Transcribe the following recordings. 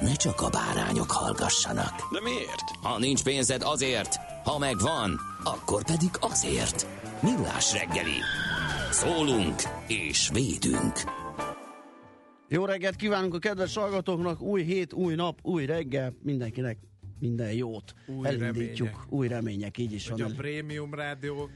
ne csak a bárányok hallgassanak. De miért? Ha nincs pénzed azért, ha megvan, akkor pedig azért. Millás reggeli. Szólunk és védünk. Jó reggelt kívánunk a kedves hallgatóknak, új hét, új nap, új reggel, mindenkinek minden jót. Új Elindítjuk, remények. új remények, így is Hogy van. a prémium rádió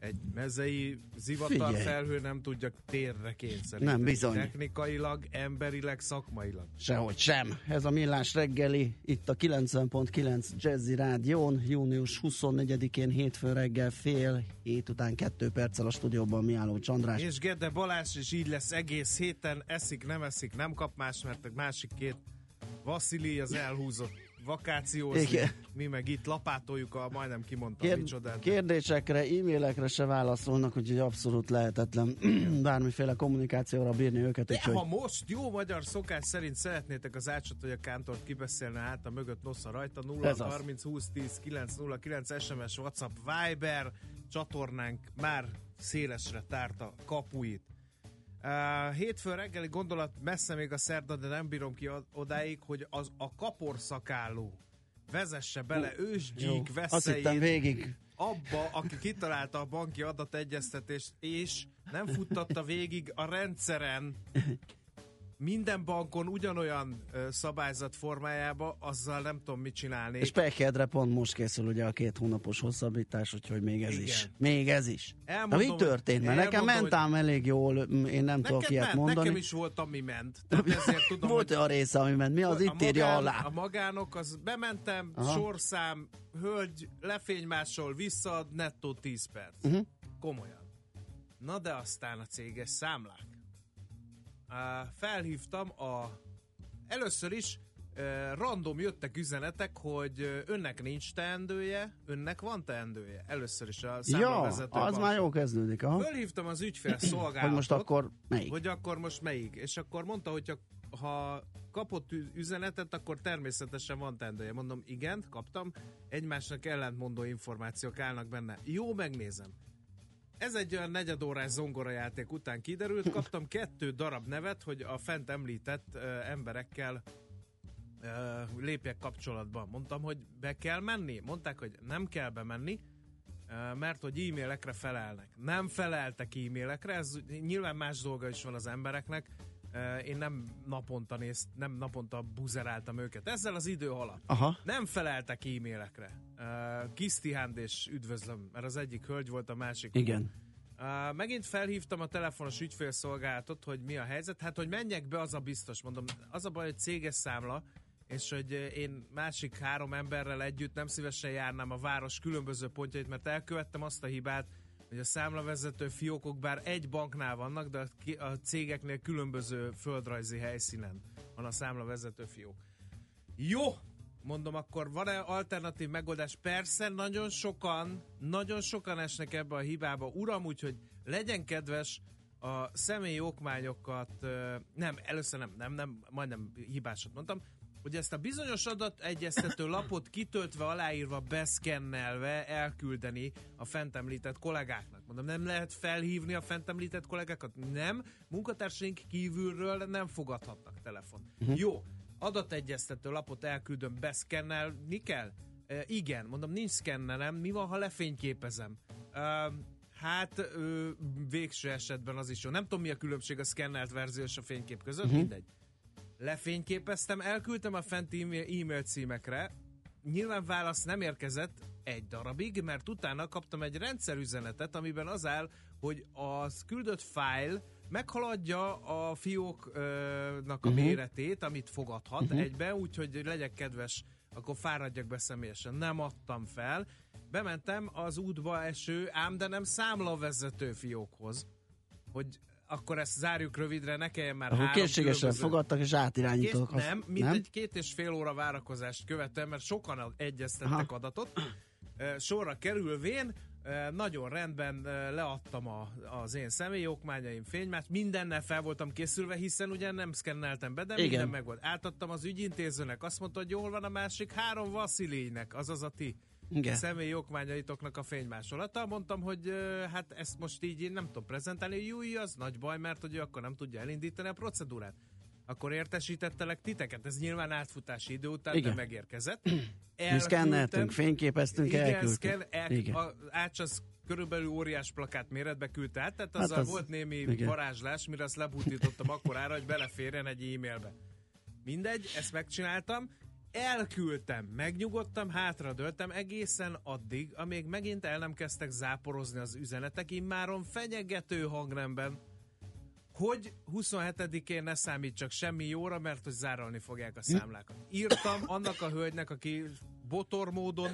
egy mezei zivatar Figyelj. felhő nem tudja térre kényszeríteni. Nem, bizony. Technikailag, emberileg, szakmailag. Sehogy sem. Ez a Millás reggeli, itt a 90.9 Jazzy Rádión, június 24-én hétfő reggel fél hét után kettő perccel a stúdióban Miálló Csandrás. És Gede Balázs is így lesz egész héten, eszik, nem eszik, nem kap más, mert a másik két Vasili az elhúzott vakációzni. Igen. Mi meg itt lapátoljuk a majdnem kimondtam Kér, micsodát. kérdésekre, e-mailekre se válaszolnak, úgyhogy abszolút lehetetlen bármiféle kommunikációra bírni őket. De úgyhogy ha most jó magyar szokás szerint szeretnétek az ácsot, hogy a kántort kibeszélne át a mögött nosza rajta, 0 Ez az. 30 20 10 9 0 9 SMS, WhatsApp, Viber csatornánk már szélesre tárta kapuit. Uh, hétfő reggeli gondolat messze még a szerda, de nem bírom ki od- odáig, hogy az a kaporszakálló vezesse bele jó, ősgyík veszélyét végig. abba, aki kitalálta a banki adategyeztetést, és nem futtatta végig a rendszeren minden bankon ugyanolyan szabályzat formájába, azzal nem tudom mit csinálni. És Pekedre pont most készül ugye a két hónapos hosszabbítás, úgyhogy még ez Igen. is. Még ez is. Elmondom, Na mi történt? Mert nekem elmondom, ment ám elég jól, én nem tudok ilyet ment, mondani. nekem is volt, ami ment. Tehát ezért tudom, Volt hogy a része, ami ment. Mi az a itt írja magán- alá? A magánok, az bementem, Aha. sorszám, hölgy, lefénymásol, visszaad, nettó 10 perc. Uh-huh. Komolyan. Na de aztán a céges számlák. Felhívtam a... Először is random jöttek üzenetek, hogy önnek nincs teendője, önnek van teendője. Először is a Ja, számlavezető az van. már jó kezdődik. Aha. Fölhívtam az ügyfél szolgálatot. Hogy most akkor melyik? Hogy akkor most melyik? És akkor mondta, hogy ha, ha kapott üzenetet, akkor természetesen van tendője. Mondom, igen, kaptam. Egymásnak ellentmondó információk állnak benne. Jó, megnézem. Ez egy olyan negyedórás zongorajáték után kiderült, kaptam kettő darab nevet, hogy a fent említett uh, emberekkel uh, lépjek kapcsolatba. Mondtam, hogy be kell menni. Mondták, hogy nem kell bemenni, uh, mert hogy e-mailekre felelnek. Nem feleltek e-mailekre, ez nyilván más dolga is van az embereknek. Én nem naponta nézt, nem naponta buzeráltam őket. Ezzel az idő alatt. Aha. Nem feleltek e-mailekre. Kisztihánd és üdvözlöm, mert az egyik hölgy volt, a másik Igen. Uh, megint felhívtam a telefonos ügyfélszolgálatot, hogy mi a helyzet. Hát, hogy menjek be, az a biztos. Mondom, az a baj, hogy céges számla, és hogy én másik három emberrel együtt nem szívesen járnám a város különböző pontjait, mert elkövettem azt a hibát, hogy a számlavezető fiókok bár egy banknál vannak, de a cégeknél különböző földrajzi helyszínen van a számlavezető fiók. Jó, mondom, akkor van-e alternatív megoldás? Persze, nagyon sokan, nagyon sokan esnek ebbe a hibába. Uram, úgyhogy legyen kedves a személyi okmányokat, nem, először nem, nem, nem, majdnem hibásat mondtam, hogy ezt a bizonyos adategyeztető lapot kitöltve, aláírva, beszkennelve elküldeni a fent említett kollégáknak. Mondom, nem lehet felhívni a fent említett kollégákat? Nem. Munkatársaink kívülről nem fogadhatnak telefon. Uh-huh. Jó, adategyeztető lapot elküldöm, beszkennelni kell? E, igen, mondom, nincs szkennelem, mi van, ha lefényképezem? E, hát ö, végső esetben az is jó. Nem tudom, mi a különbség a szkennelt verzió és a fénykép között, uh-huh. mindegy. Lefényképeztem, elküldtem a fenti e-mail, címekre, nyilván válasz nem érkezett egy darabig, mert utána kaptam egy rendszerüzenetet, amiben az áll, hogy az küldött fájl meghaladja a fióknak a uh-huh. méretét, amit fogadhat uh-huh. egybe, úgyhogy legyek kedves, akkor fáradjak be személyesen. Nem adtam fel. Bementem az útba eső, ám de nem számlavezető fiókhoz, hogy akkor ezt zárjuk rövidre, ne kelljen már Ahol három készségesen különböző- fogadtak és átirányítók. Nem, mint nem? egy két és fél óra várakozást követően, mert sokan egyeztettek Aha. adatot. Sorra kerülvén, nagyon rendben leadtam a, az én személyi okmányaim, fénymát, mindennel fel voltam készülve, hiszen ugye nem szkenneltem be, de Igen. minden meg volt. Átadtam az ügyintézőnek, azt mondta, hogy jól van a másik három Vasilijnek, azaz a ti Igen. személyi okmányaitoknak a fénymásolata. Mondtam, hogy hát ezt most így én nem tudom prezentálni, júj, az nagy baj, mert hogy ő akkor nem tudja elindítani a procedúrát. Akkor értesítettelek titeket, ez nyilván átfutási idő után Igen. nem megérkezett. Mi szkenneltünk, fényképeztünk, Igen, elküldtük. szken, el, Igen. a, Ács az körülbelül óriás plakát méretbe küldte át, tehát Hát azzal az- volt némi igen. varázslás, mire azt lebutítottam akkorára, hogy beleférjen egy e-mailbe. Mindegy, ezt megcsináltam, elküldtem, megnyugodtam, hátradőltem egészen addig, amíg megint el nem kezdtek záporozni az üzenetek, immáron fenyegető hangnemben, hogy 27-én ne számítsak semmi jóra, mert hogy záralni fogják a számlákat. Írtam annak a hölgynek, aki botor módon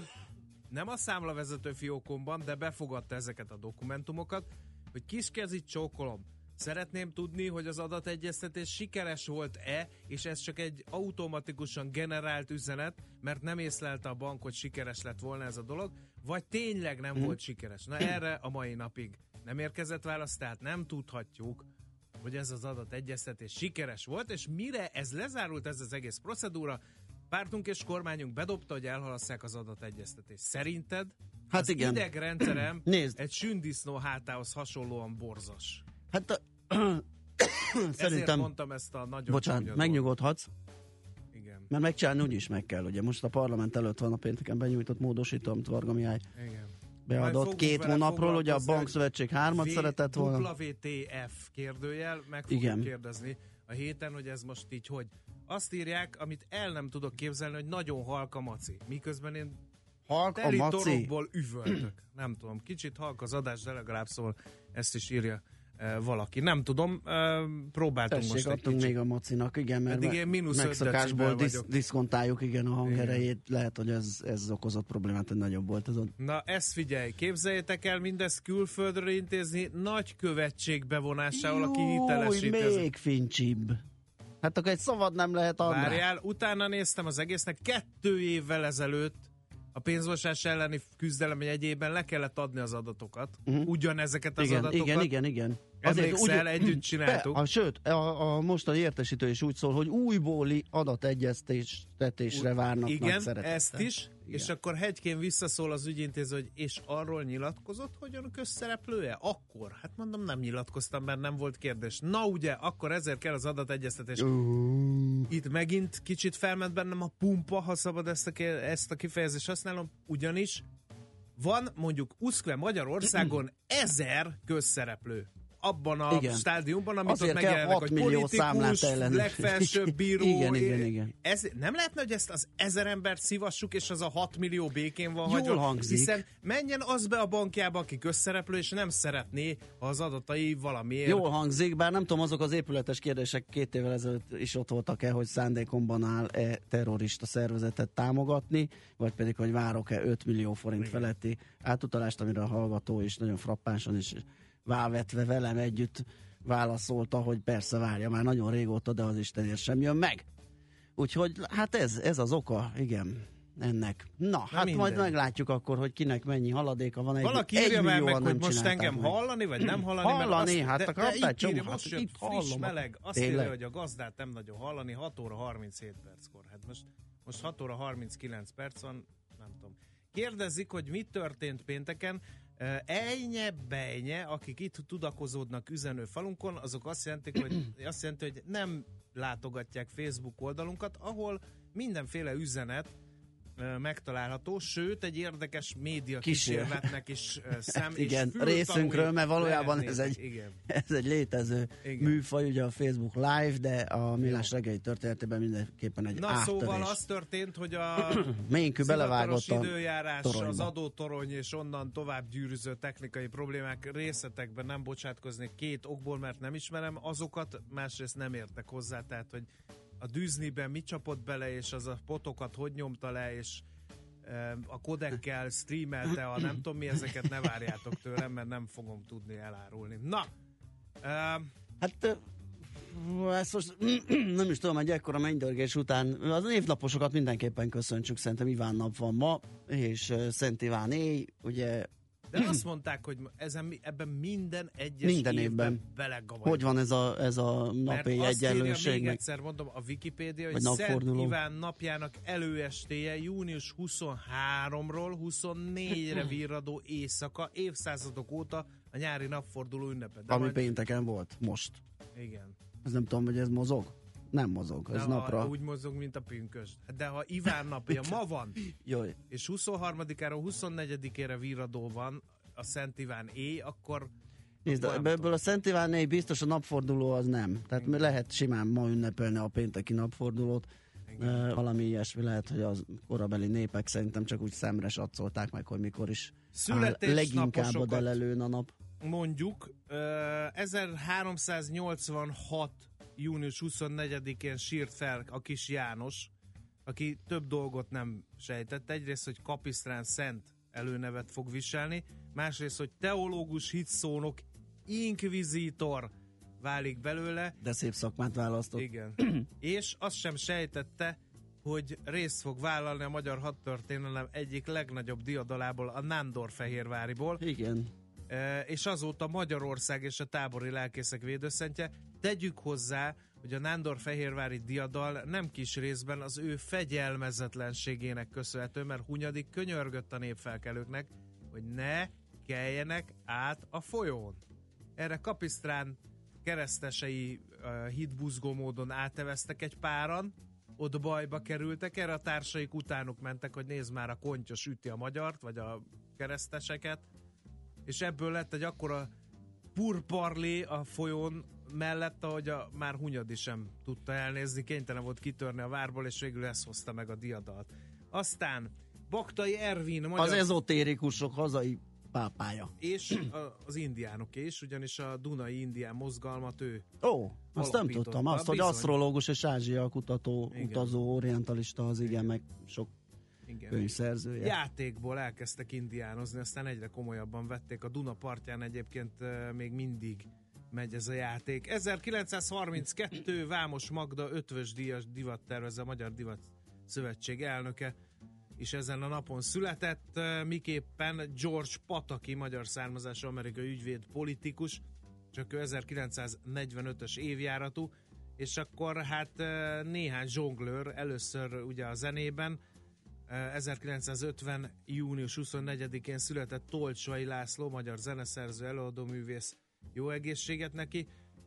nem a számlavezető fiókomban, de befogadta ezeket a dokumentumokat, hogy kiskezit csókolom. Szeretném tudni, hogy az adategyeztetés sikeres volt-e, és ez csak egy automatikusan generált üzenet, mert nem észlelte a bank, hogy sikeres lett volna ez a dolog, vagy tényleg nem volt sikeres. Na erre a mai napig nem érkezett válasz, tehát nem tudhatjuk, hogy ez az adategyeztetés sikeres volt, és mire ez lezárult, ez az egész procedúra, pártunk és kormányunk bedobta, hogy elhalasszák az adategyeztetést. Szerinted Hát az igen. idegrendszerem Nézd. egy sündisznó hátához hasonlóan borzas. Hát a, Ezért szerintem, mondtam ezt a nagyon bocsánat, megnyugodhatsz, Igen, mert megcsinálni úgyis meg kell, ugye most a parlament előtt van a pénteken benyújtott módosító, amit Varga Mihály igen. Beadott két hónapról, ugye a Bankszövetség hármat V- szeretett volna. WTF kérdőjel, meg fogjuk Igen. kérdezni a héten, hogy ez most így hogy. Azt írják, amit el nem tudok képzelni, hogy nagyon halk a maci. Miközben én Halk a maci. torokból üvöltök. Nem tudom, kicsit halk az adás, de legalább szól, ezt is írja valaki. Nem tudom, próbáltunk Tessék, most adtunk még a macinak, igen, mert Eddig én mínusz megszokásból disz, diszkontáljuk igen a hangerejét, lehet, hogy ez, ez okozott problémát, hogy nagyobb volt ez a Na, ezt figyelj, képzeljétek el mindezt külföldről intézni, nagy követség bevonásával, aki hitelesít Júj, ezeket. még fincsibb. Hát akkor egy szavad nem lehet adni. Várjál, utána néztem az egésznek, kettő évvel ezelőtt a pénzmosás elleni küzdelem jegyében le kellett adni az adatokat, uh-huh. ugyanezeket az igen, adatokat. igen, igen, igen. Emlékszel, együtt csináltuk. Be, a, sőt, a, a mostani értesítő is úgy szól, hogy újbóli adategyeztetésre várnak Igen, ezt is, Igen. és akkor hegykén visszaszól az ügyintéző, hogy és arról nyilatkozott, hogy ön közszereplője? Akkor? Hát mondom, nem nyilatkoztam, mert nem volt kérdés. Na ugye, akkor ezért kell az adategyeztetés. Itt megint kicsit felment bennem a pumpa, ha szabad ezt a, ezt a kifejezést használom, ugyanis van mondjuk Uszkve Magyarországon ezer közszereplő abban a Igen. igen. stádiumban, amit Azért ott kell megjelennek, 6 hogy millió politikus, legfelsőbb bíró. Igen, igen, igen. Ez, nem lehetne, hogy ezt az ezer embert szívassuk, és az a 6 millió békén van Jól hangzik. hiszen menjen az be a bankjába, aki közszereplő, és nem szeretné, ha az adatai valamiért. Jól hangzik, bár nem tudom, azok az épületes kérdések két évvel ezelőtt is ott voltak-e, hogy szándékomban áll-e terrorista szervezetet támogatni, vagy pedig, hogy várok-e 5 millió forint feletti átutalást, amire a hallgató is nagyon frappánsan is vávetve velem együtt válaszolta, hogy persze várja már nagyon régóta, de az Istenért sem jön meg. Úgyhogy hát ez, ez az oka, igen, ennek. Na, hát minden. majd meglátjuk akkor, hogy kinek mennyi haladéka van. Egy, Valaki egy írja már meg, hogy most engem meg. hallani, vagy nem hallani. mert Hallani, azt, hát de, de itt csomó, írja, most jött friss, hallom. meleg. Azt Tényleg? írja, hogy a gazdát nem nagyon hallani, 6 óra 37 perckor. Hát most, most 6 óra 39 perc van, nem tudom. Kérdezik, hogy mi történt pénteken. Ejnye, bejnye, akik itt tudakozódnak üzenő falunkon, azok azt jelentik, hogy, azt jelenti, hogy nem látogatják Facebook oldalunkat, ahol mindenféle üzenet megtalálható, sőt egy érdekes média Kísér. kísérletnek is szem és Igen, fültanúi részünkről, mert valójában ez egy- Igen. Ez egy létező Igen. műfaj, ugye a Facebook Live, de a Millás reggeli történetében mindenképpen egy Na áttörés. szóval az történt, hogy a Ménkű belevágott a időjárás, toronyba. az adótorony és onnan tovább gyűrűző technikai problémák részletekben nem bocsátkoznék két okból, mert nem ismerem azokat, másrészt nem értek hozzá, tehát hogy a Disneyben mi csapott bele, és az a potokat hogy nyomta le, és a kodekkel streamelte, a nem tudom mi, ezeket ne várjátok tőlem, mert nem fogom tudni elárulni. Na, Hát ezt most nem is tudom, egy ekkora mennydörgés után az névnaposokat mindenképpen köszöntsük, szerintem Iván nap van ma, és Szent Iván éj, ugye de azt mondták, hogy ezen, ebben minden egyes Minden évben. belegavajdunk. hogy van ez a, ez a Mert napi írja, egyenlőség? még Meg... egyszer mondom, a Wikipédia, hogy Szent. Iván napjának előestéje június 23-ról 24-re virradó éjszaka, évszázadok óta a nyári napforduló ünnepe. De Ami majd- pénteken volt, most. Igen. Ez nem tudom, hogy ez mozog? Nem mozog, De ez ha napra. úgy mozog, mint a pünkös. De ha Iván napja ma van, Jaj. és 23-ára, 24-ére virradó van a Szent Iván éj, akkor Nézd, ebből a Szent Ivánnél biztos a napforduló az nem. Tehát lehet simán ma ünnepelni a pénteki napfordulót. Uh, valami ilyesmi lehet, hogy az korabeli népek szerintem csak úgy szemre satszolták meg, hogy mikor is áll leginkább a delelőn a nap. mondjuk ö, 1386. június 24-én sírt fel a kis János, aki több dolgot nem sejtett. Egyrészt, hogy Kapisztrán Szent előnevet fog viselni, másrészt, hogy teológus hitszónok, inkvizítor válik belőle, De szép szakmát választott. igen. És azt sem sejtette, hogy részt fog vállalni a magyar hadtörténelem egyik legnagyobb diadalából, a Nándorfehérváriból, Igen. E, és azóta Magyarország és a tábori lelkészek védőszentje. Tegyük hozzá, hogy a Nándorfehérvári diadal nem kis részben az ő fegyelmezetlenségének köszönhető, mert Hunyadik könyörgött a népfelkelőknek, hogy ne keljenek át a folyón. Erre Kapisztrán keresztesei uh, hitbuzgó módon áteveztek egy páran, ott bajba kerültek, erre a társaik utánuk mentek, hogy nézd már a kontyos üti a magyart, vagy a kereszteseket, és ebből lett egy akkora purparlé a folyón mellett, ahogy a, már Hunyadi sem tudta elnézni, kénytelen volt kitörni a várból, és végül ez hozta meg a diadalt. Aztán Baktai Ervin, magyar Az ezotérikusok hazai pápája. és a, az indiánok is, ugyanis a Dunai Indián mozgalmat ő Ó, azt nem tudtam. Azt, hogy asztrológus és ázsia kutató, Igen. utazó, orientalista az igen, meg sok igen, könyvszerzője. játékból elkezdtek indiánozni, aztán egyre komolyabban vették. A Duna partján egyébként még mindig megy ez a játék. 1932 Vámos Magda ötvös díjas divattervező, a Magyar Divat Szövetség elnöke és ezen a napon született, miképpen George Pataki, magyar származású amerikai ügyvéd politikus, csak ő 1945-ös évjáratú, és akkor hát néhány zsonglőr, először ugye a zenében, 1950. június 24-én született Tolcsai László, magyar zeneszerző, előadóművész, jó egészséget neki,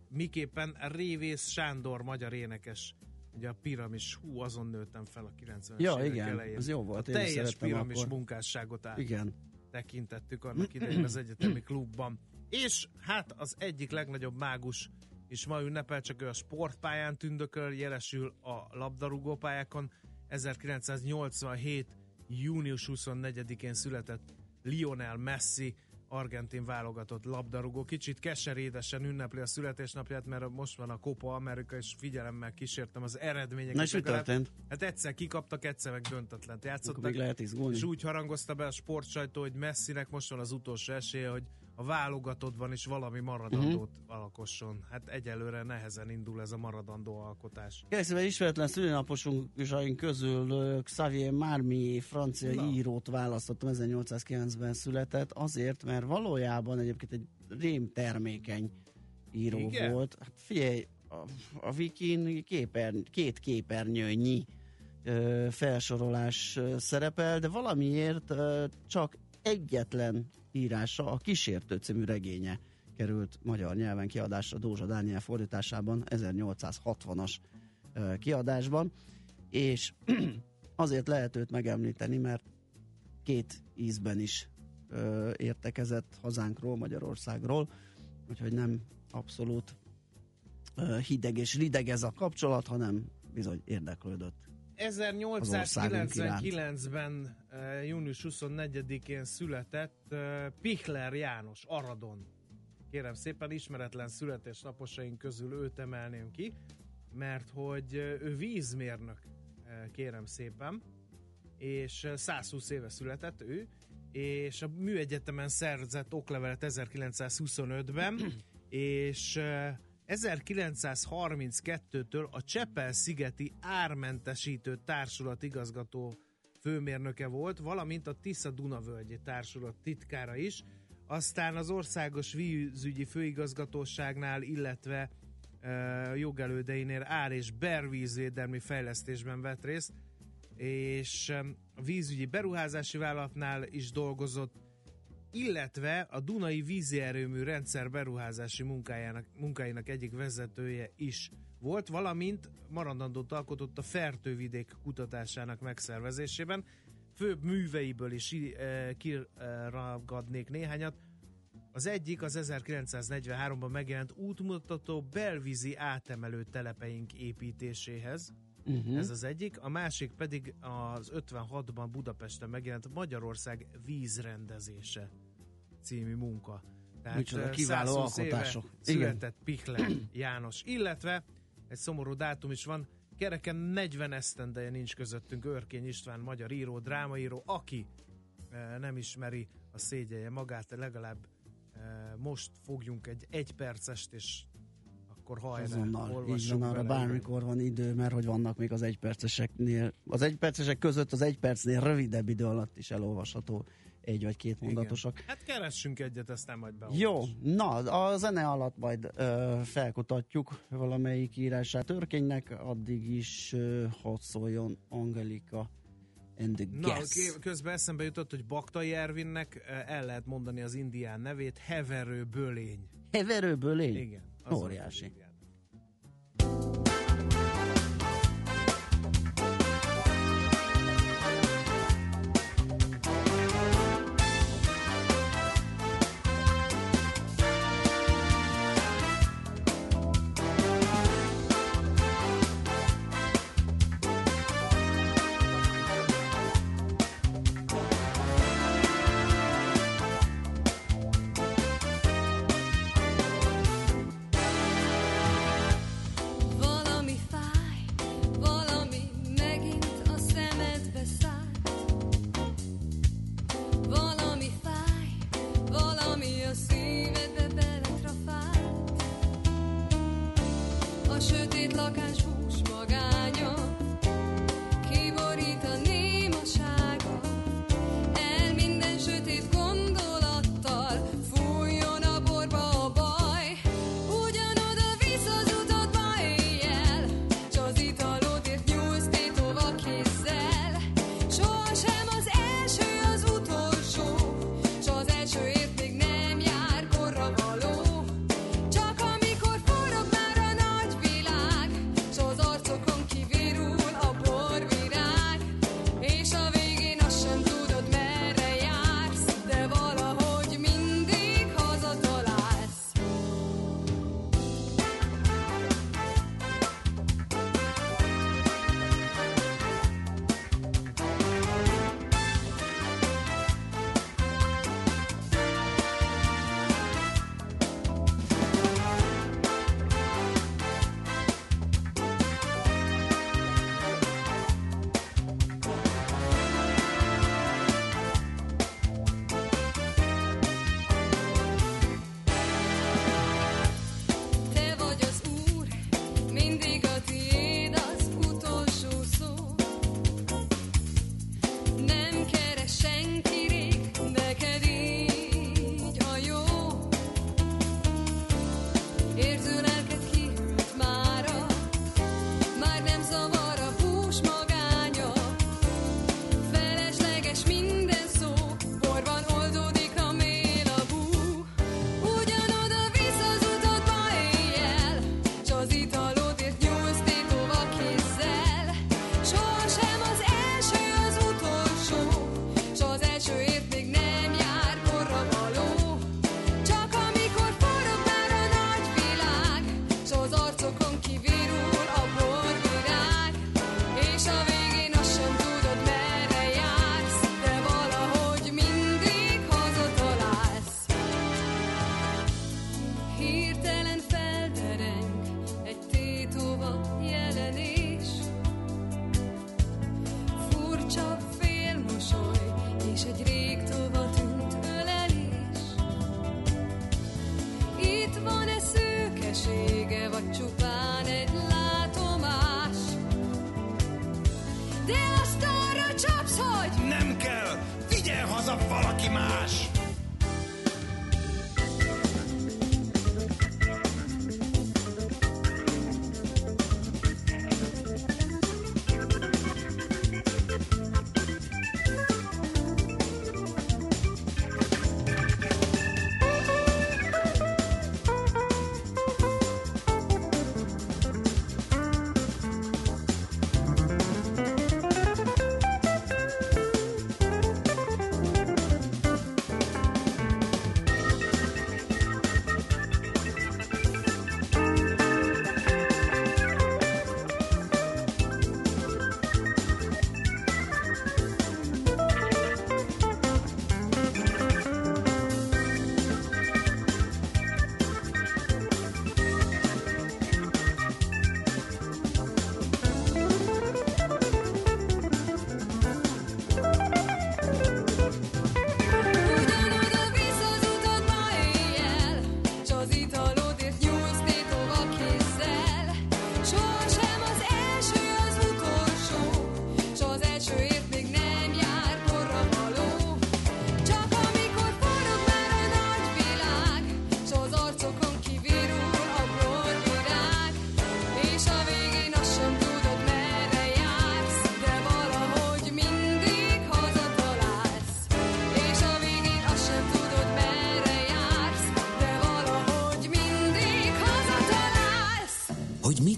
miképpen Révész Sándor, magyar énekes, ugye a piramis, hú, azon nőttem fel a 90-es Ja, évek igen, elején. ez jó volt, A teljes piramis akkor. munkásságot át Igen. tekintettük annak idején az egyetemi klubban. És hát az egyik legnagyobb mágus is ma ünnepel, csak ő a sportpályán tündököl, jelesül a labdarúgópályákon. 1987. június 24-én született Lionel Messi, argentin válogatott labdarúgó. Kicsit keserédesen ünnepli a születésnapját, mert most van a Copa Amerika, és figyelemmel kísértem az eredményeket. Na és mi történt? Hát egyszer kikaptak, egyszer meg döntetlent Akkor játszottak. még lehet izgulni. És úgy harangozta be a sportsajtó, hogy Messinek most van az utolsó esélye, hogy a válogatottban is valami maradandót uh-huh. alkosson. Hát egyelőre nehezen indul ez a maradandó alkotás. Keresztül ismeretlen szülőnaposaink közül Xavier Marmier, francia Na. írót választottam, 1809-ben született, azért, mert valójában egyébként egy rém termékeny író Igen? volt. Hát figyelj, a, a Wikin képer, két képernyőnyi ö, felsorolás ö, szerepel, de valamiért ö, csak egyetlen írása, a Kísértő című regénye került magyar nyelven kiadásra Dózsa Dániel fordításában 1860-as ö, kiadásban, és azért lehet őt megemlíteni, mert két ízben is értekezett hazánkról, Magyarországról, úgyhogy nem abszolút ö, hideg és rideg ez a kapcsolat, hanem bizony érdeklődött. 1899-ben, uh, június 24-én született uh, Pichler János Aradon. Kérem szépen, ismeretlen születésnaposaink közül őt emelném ki, mert hogy uh, ő vízmérnök, kérem szépen, és uh, 120 éve született ő, és a műegyetemen szerzett oklevelet 1925-ben, és 1932-től a Csepel-szigeti ármentesítő társulat igazgató főmérnöke volt, valamint a Tisza Dunavölgyi társulat titkára is, aztán az országos vízügyi főigazgatóságnál, illetve e, jogelődeinél ár- és bervízvédelmi fejlesztésben vett részt, és a vízügyi beruházási vállalatnál is dolgozott, illetve a Dunai vízi erőmű rendszer beruházási munkájának, munkájának egyik vezetője is volt, valamint marandandót alkotott a Fertővidék kutatásának megszervezésében. Főbb műveiből is eh, kiragadnék néhányat. Az egyik az 1943-ban megjelent útmutató belvízi átemelő telepeink építéséhez, Uh-huh. Ez az egyik, a másik pedig az 56-ban Budapesten megjelent Magyarország vízrendezése című munka. Tehát Micsoda kiváló alkotások. Született Pichler János, illetve egy szomorú dátum is van, kereken 40 esztendeje nincs közöttünk Örkény István, magyar író, drámaíró, aki nem ismeri a szégyeje magát, legalább most fogjunk egy egypercest, és akkor hajrá, Azonnal, így van, arra bármikor van idő, mert hogy vannak még az egyperceseknél, az egypercesek között az egy percnél rövidebb idő alatt is elolvasható egy vagy két mondatosak. Igen. Hát keressünk egyet, aztán majd beolvas. Jó, na, a zene alatt majd ö, felkutatjuk valamelyik írását Törkénynek, addig is ö, hadd szóljon Angelika and the Na, közben eszembe jutott, hogy Baktai Ervinnek el lehet mondani az indián nevét, Heverő Bölény. Heverő Bölény? Igen. Óriási.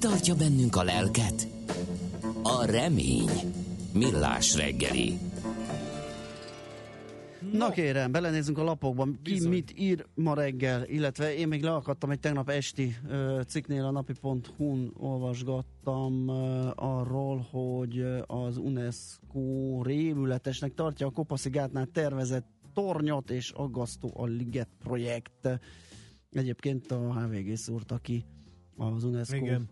Tartja bennünk a lelket? A remény. Millás reggeli. Na kérem, belenézzünk a lapokban, ki Bizony. mit ír ma reggel, illetve én még leakadtam egy tegnap esti ö, cikknél a napi.hu-n olvasgattam ö, arról, hogy az UNESCO rémületesnek tartja a Kopaszigátnál tervezett tornyot és aggasztó a Liget projekt. Egyébként a HVG szúrta ki az UNESCO Igen.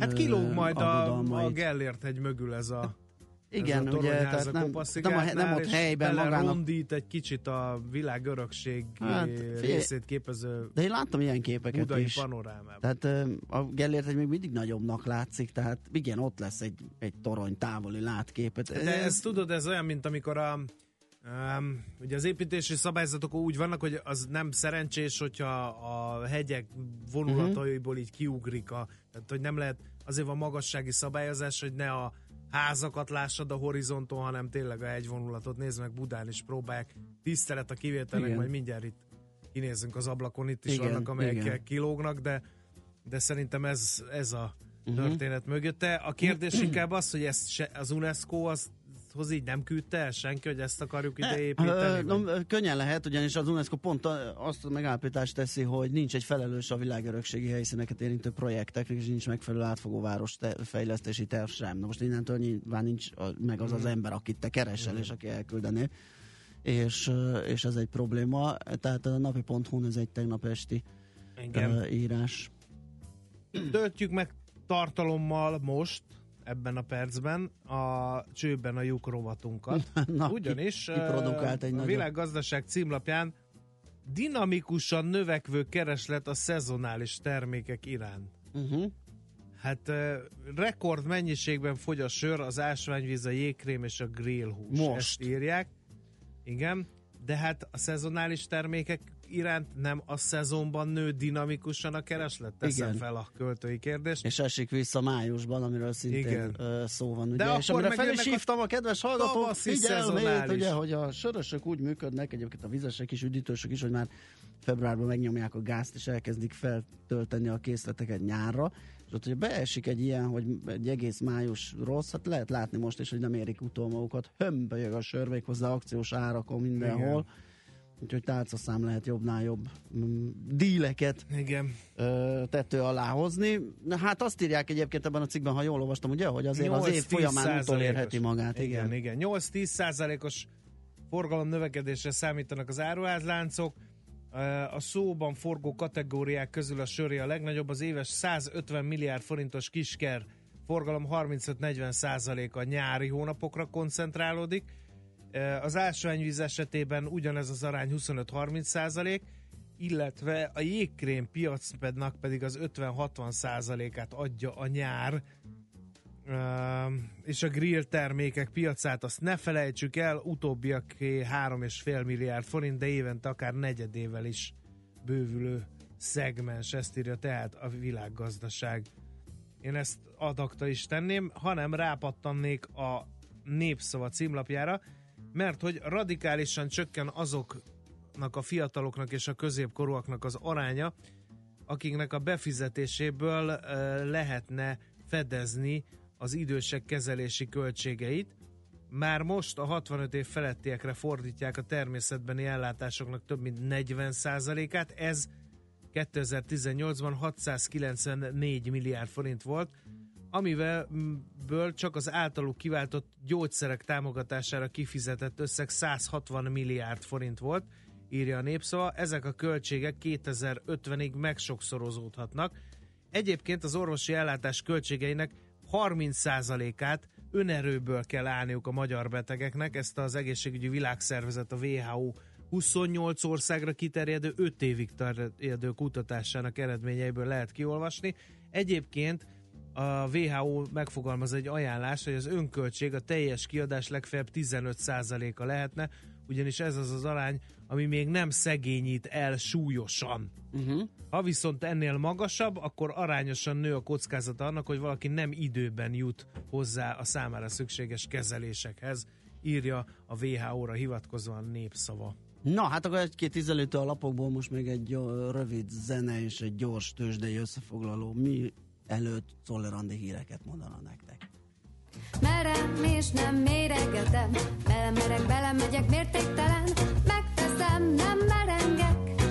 Hát kilóg majd a, a. Gellért hegy mögül ez a Igen, ez a ugye, tehát nem, nem, a, nem ott helyben magának rondít egy kicsit a világ örökség Hát, részét képező De én láttam ilyen képeket budai is. panorámában. Tehát a Gellért egy még mindig nagyobbnak látszik, tehát igen, ott lesz egy, egy torony távoli látképet. De ez tudod, ez olyan, mint amikor a Um, ugye az építési szabályzatok úgy vannak, hogy az nem szerencsés, hogyha a hegyek vonulataiból így kiugrik a, tehát hogy nem lehet, azért van magassági szabályozás, hogy ne a házakat lássad a horizonton, hanem tényleg a hegyvonulatot. Nézd meg Budán is próbálják. Tisztelet a kivételnek, Igen. majd mindjárt itt kinézzünk az ablakon, itt is Igen, vannak, amelyek igen. kilógnak, de, de szerintem ez, ez a Mhm. történet mögötte. A kérdés inkább az, hogy ezt se, az UNESCO az hoz így nem küldte el senki, hogy ezt akarjuk ide építeni? no, vagy- könnyen lehet, ugyanis az UNESCO pont azt a megállapítást teszi, hogy nincs egy felelős a világörökségi helyszíneket érintő projekteknek, és nincs megfelelő átfogó város te- fejlesztési terv sem. Na most innentől nyilván nincs meg az az ember, akit te keresel, és aki elküldené. És, és ez egy probléma. Tehát a napi.hu ez egy tegnap esti ö, írás. Töltjük meg tartalommal most, ebben a percben, a csőben a lyuk rovatunkat. Na, ki- Ugyanis ki ö, a nagyot? világgazdaság címlapján dinamikusan növekvő kereslet a szezonális termékek iránt. Uh-huh. Hát rekord mennyiségben fogy a sör, az ásványvíz, a jégkrém és a grillhús. Most. Ezt írják. Igen, de hát a szezonális termékek iránt nem a szezonban nő dinamikusan a kereslet? Teszem Igen. fel a költői kérdést. És esik vissza májusban, amiről szintén Igen. szó van. Ugye? De és akkor amire fel is hívtam a kedves hallgatók tavaszi figyelmét, ugye, hogy a sörösök úgy működnek, egyébként a vizesek is, üdítősök is, hogy már februárban megnyomják a gázt, és elkezdik feltölteni a készleteket nyárra, és ott, hogy beesik egy ilyen, hogy egy egész május rossz, hát lehet látni most is, hogy nem érik utol magukat, hömbölyög a sör, hozzá akciós árakon mindenhol, Igen. Úgyhogy tálcaszám lehet jobbnál jobb mm, díleket Igen. ö, tető alá hozni. Na, Hát azt írják egyébként ebben a cikkben, ha jól olvastam, ugye, hogy azért az 8-10 év folyamán utolérheti magát. Igen, Igen, igen. 8-10 százalékos forgalom növekedésre számítanak az áruházláncok. A szóban forgó kategóriák közül a söré a legnagyobb, az éves 150 milliárd forintos kisker forgalom 35-40 százaléka nyári hónapokra koncentrálódik. Az ásványvíz esetében ugyanez az arány 25-30 százalék, illetve a jégkrém piacnak pedig az 50-60 százalékát adja a nyár, és a grill termékek piacát azt ne felejtsük el, utóbbiak 3,5 milliárd forint, de évente akár negyedével is bővülő szegmens, ezt írja tehát a világgazdaság. Én ezt adakta is tenném, hanem rápattannék a népszava címlapjára, mert hogy radikálisan csökken azoknak a fiataloknak és a középkorúaknak az aránya, akiknek a befizetéséből lehetne fedezni az idősek kezelési költségeit. Már most a 65 év felettiekre fordítják a természetbeni ellátásoknak több mint 40%-át, ez 2018-ban 694 milliárd forint volt, amivel ből csak az általuk kiváltott gyógyszerek támogatására kifizetett összeg 160 milliárd forint volt, írja a népszava. Ezek a költségek 2050-ig megsokszorozódhatnak. Egyébként az orvosi ellátás költségeinek 30%-át önerőből kell állniuk a magyar betegeknek, ezt az egészségügyi világszervezet, a WHO 28 országra kiterjedő 5 évig terjedő kutatásának eredményeiből lehet kiolvasni. Egyébként a WHO megfogalmaz egy ajánlás, hogy az önköltség a teljes kiadás legfeljebb 15%-a lehetne, ugyanis ez az az arány, ami még nem szegényít el súlyosan. Uh-huh. Ha viszont ennél magasabb, akkor arányosan nő a kockázata annak, hogy valaki nem időben jut hozzá a számára szükséges kezelésekhez, írja a WHO-ra hivatkozóan népszava. Na, hát akkor egy-két ízelítő a lapokból most még egy rövid zene és egy gyors tőzsdei összefoglaló. Mi előtt Czoller Andi híreket mondana nektek. Merem és nem méregetem, belemerek, belemegyek mértéktelen, megteszem, nem merengek,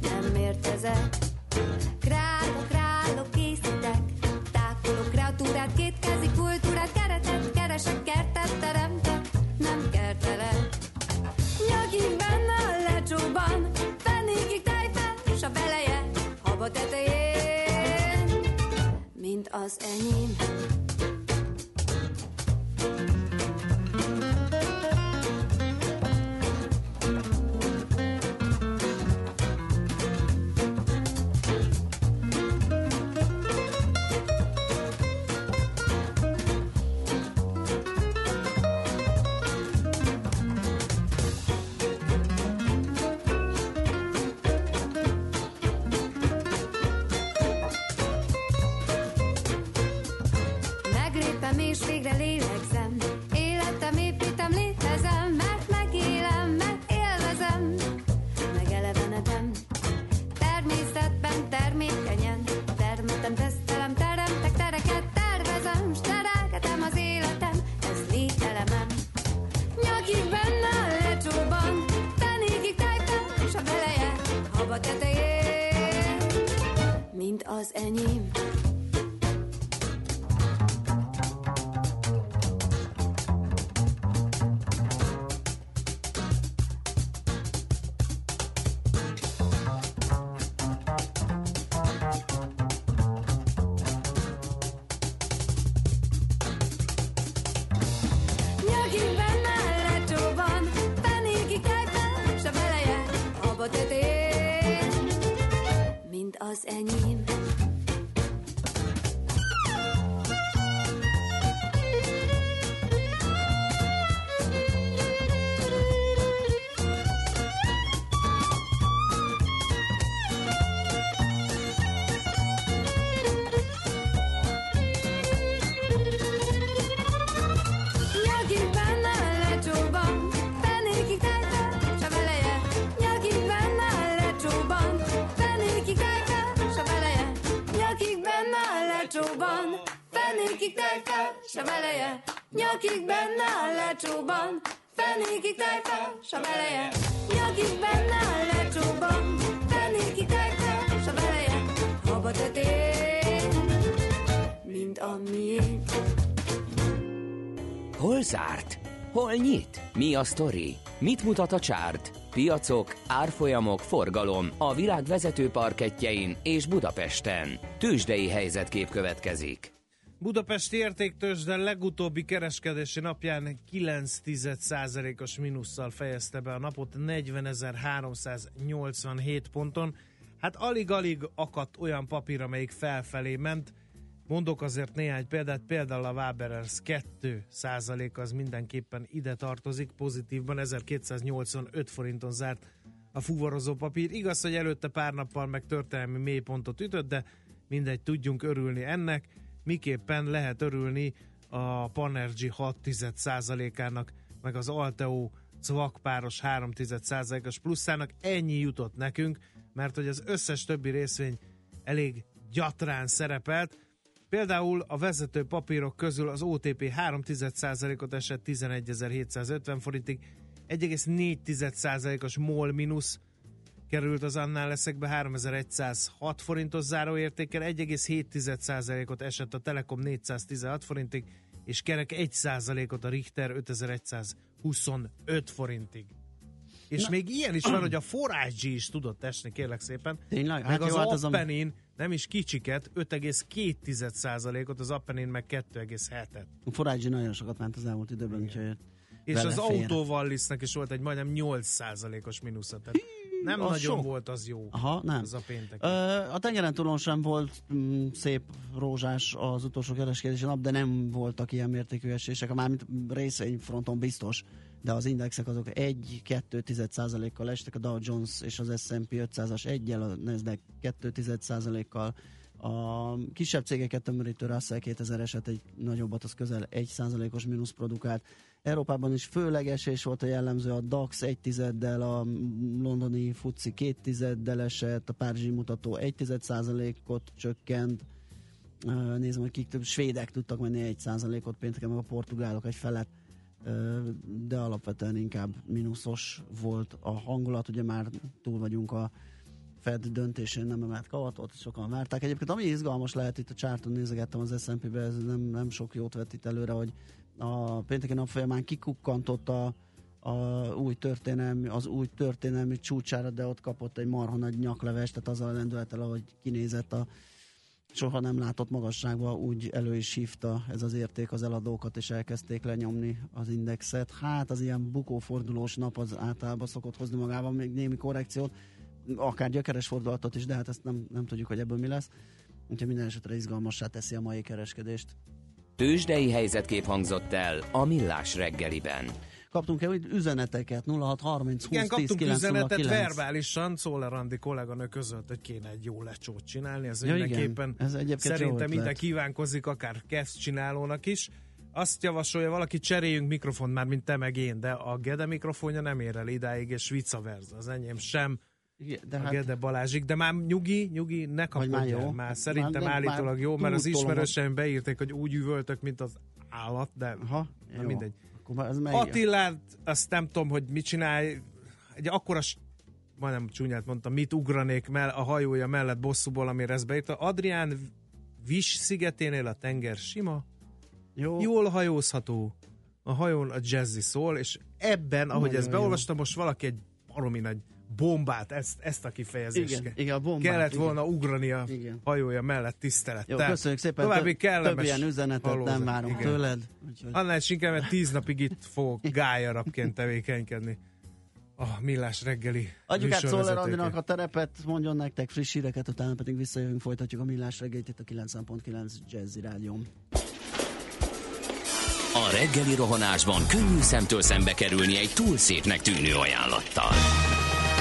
nem mértezek. Králok, králok, az enyém. Az enyém tejfel, s a beleje. Nyakig benne a lecsóban, fenékig tejfel, s a beleje. Nyakig benne a lecsóban, fenékig tejfel, s a beleje. Haba tetén, mint a. Hol zárt? Hol nyit? Mi a sztori? Mit mutat a csárt? Piacok, árfolyamok, forgalom a világ vezető parketjein és Budapesten. Tősdei helyzetkép következik. Budapesti értéktősde legutóbbi kereskedési napján 9 os mínusszal fejezte be a napot 40.387 ponton. Hát alig-alig akadt olyan papír, amelyik felfelé ment. Mondok azért néhány példát, például a Waberers 2 az mindenképpen ide tartozik, pozitívban 1285 forinton zárt a fuvarozó papír. Igaz, hogy előtte pár nappal meg történelmi mélypontot ütött, de mindegy, tudjunk örülni ennek. Miképpen lehet örülni a Panergy 6% ának meg az Alteo Cvak páros 3 as plusszának. Ennyi jutott nekünk, mert hogy az összes többi részvény elég gyatrán szerepelt. Például a vezető papírok közül az OTP 3% ot esett 11.750 forintig, 1,4%-os MOL mínusz került az annál leszekbe 3106 forintos záróértékkel, 1,7%-ot esett a Telekom 416 forintig, és kerek 1%-ot a Richter 5125 forintig. És Na. még ilyen is van, hogy a Forage is tudott esni, kérlek szépen. Tényleg? Meg hát az jó, hát Appenin nem is kicsiket, 5,2%-ot, az Appenin meg 2,7-et. A Forage nagyon sokat ment az elmúlt időben, úgyhogy és az autóvallisznek is volt egy majdnem 8%-os mínusza. Tehát nem az nagyon sok. volt az jó. Aha, nem. Az a péntek. A tengeren túlon sem volt m, mm, szép rózsás az utolsó kereskedési nap, de nem voltak ilyen mértékű esések. Mármint részvényfronton biztos, de az indexek azok 1-2 kal estek, a Dow Jones és az S&P 500-as 1 a Nasdaq 2 kal a kisebb cégeket tömörítő Russell 2000 eset egy nagyobbat, az közel 1 os mínusz produkált. Európában is főleg esés volt a jellemző, a DAX 1 tizeddel, a londoni FUCI 2 tizeddel esett, a párizsi mutató 1% ot csökkent, nézem, hogy kik több, svédek tudtak menni 1% ot pénteken, meg a portugálok egy felett, de alapvetően inkább mínuszos volt a hangulat, ugye már túl vagyunk a Fed döntésén nem emelt kavatot, sokan várták. Egyébként ami izgalmas lehet, itt a csárton nézegettem az S&P-be, ez nem, nem sok jót vett itt előre, hogy a pénteki nap folyamán kikukkantott a, a új történelmi, az új történelmi csúcsára, de ott kapott egy marha nagy nyaklevest, tehát azzal a lendülettel, ahogy kinézett a soha nem látott magasságba, úgy elő is hívta ez az érték az eladókat, és elkezdték lenyomni az indexet. Hát az ilyen bukófordulós nap az általában szokott hozni magában még némi korrekciót, akár gyökeres fordulatot is, de hát ezt nem, nem tudjuk, hogy ebből mi lesz. Úgyhogy minden esetre izgalmassá teszi a mai kereskedést. Tőzsdei helyzetkép hangzott el a Millás reggeliben. Kaptunk-e üzeneteket? 0630 20 Igen, 10 kaptunk üzenetet 9. verbálisan, Szóler Andi kolléganő között, hogy kéne egy jó lecsót csinálni. Ez ja, mindenképpen igen. Ez szerintem minden kívánkozik, akár kezd csinálónak is. Azt javasolja valaki, cseréljünk mikrofon már, mint te meg én, de a Gede mikrofonja nem ér el idáig, és vice versa. Az enyém sem igen, de hát... Gede Balázsik, de már nyugi, nyugi, ne kapod már, jó. már szerintem már, állítólag már jó, mert az ismerőseim beírták, hogy úgy üvöltök, mint az állat, de Aha, na, mindegy. Attilát, azt nem tudom, hogy mit csinál, egy akkora majdnem csúnyát mondtam, mit ugranék mell a hajója mellett bosszúból, amire ezt beírta. Adrián Vis szigeténél a tenger sima, jó. jól hajózható, a hajón a jazzy szól, és ebben, ahogy Nagyon ezt beolvastam, most valaki egy baromi nagy bombát, ezt, ezt a kifejezést igen, igen, a bombát, kellett igen. volna ugrani a igen. hajója mellett tisztelettel. Jó, köszönjük szépen. További kellemes több ilyen üzenetet halózat. nem várunk igen. tőled. Úgyhogy... Annál is inkább, mert tíz napig itt fogok gályarabként tevékenykedni. A millás reggeli Adjuk át Szoller Andinak a terepet, mondjon nektek friss híreket, utána pedig visszajövünk, folytatjuk a millás reggelit itt a 9.9 Jazzy Rádión. A reggeli rohanásban könnyű szemtől szembe kerülni egy túl szépnek tűnő ajánlattal.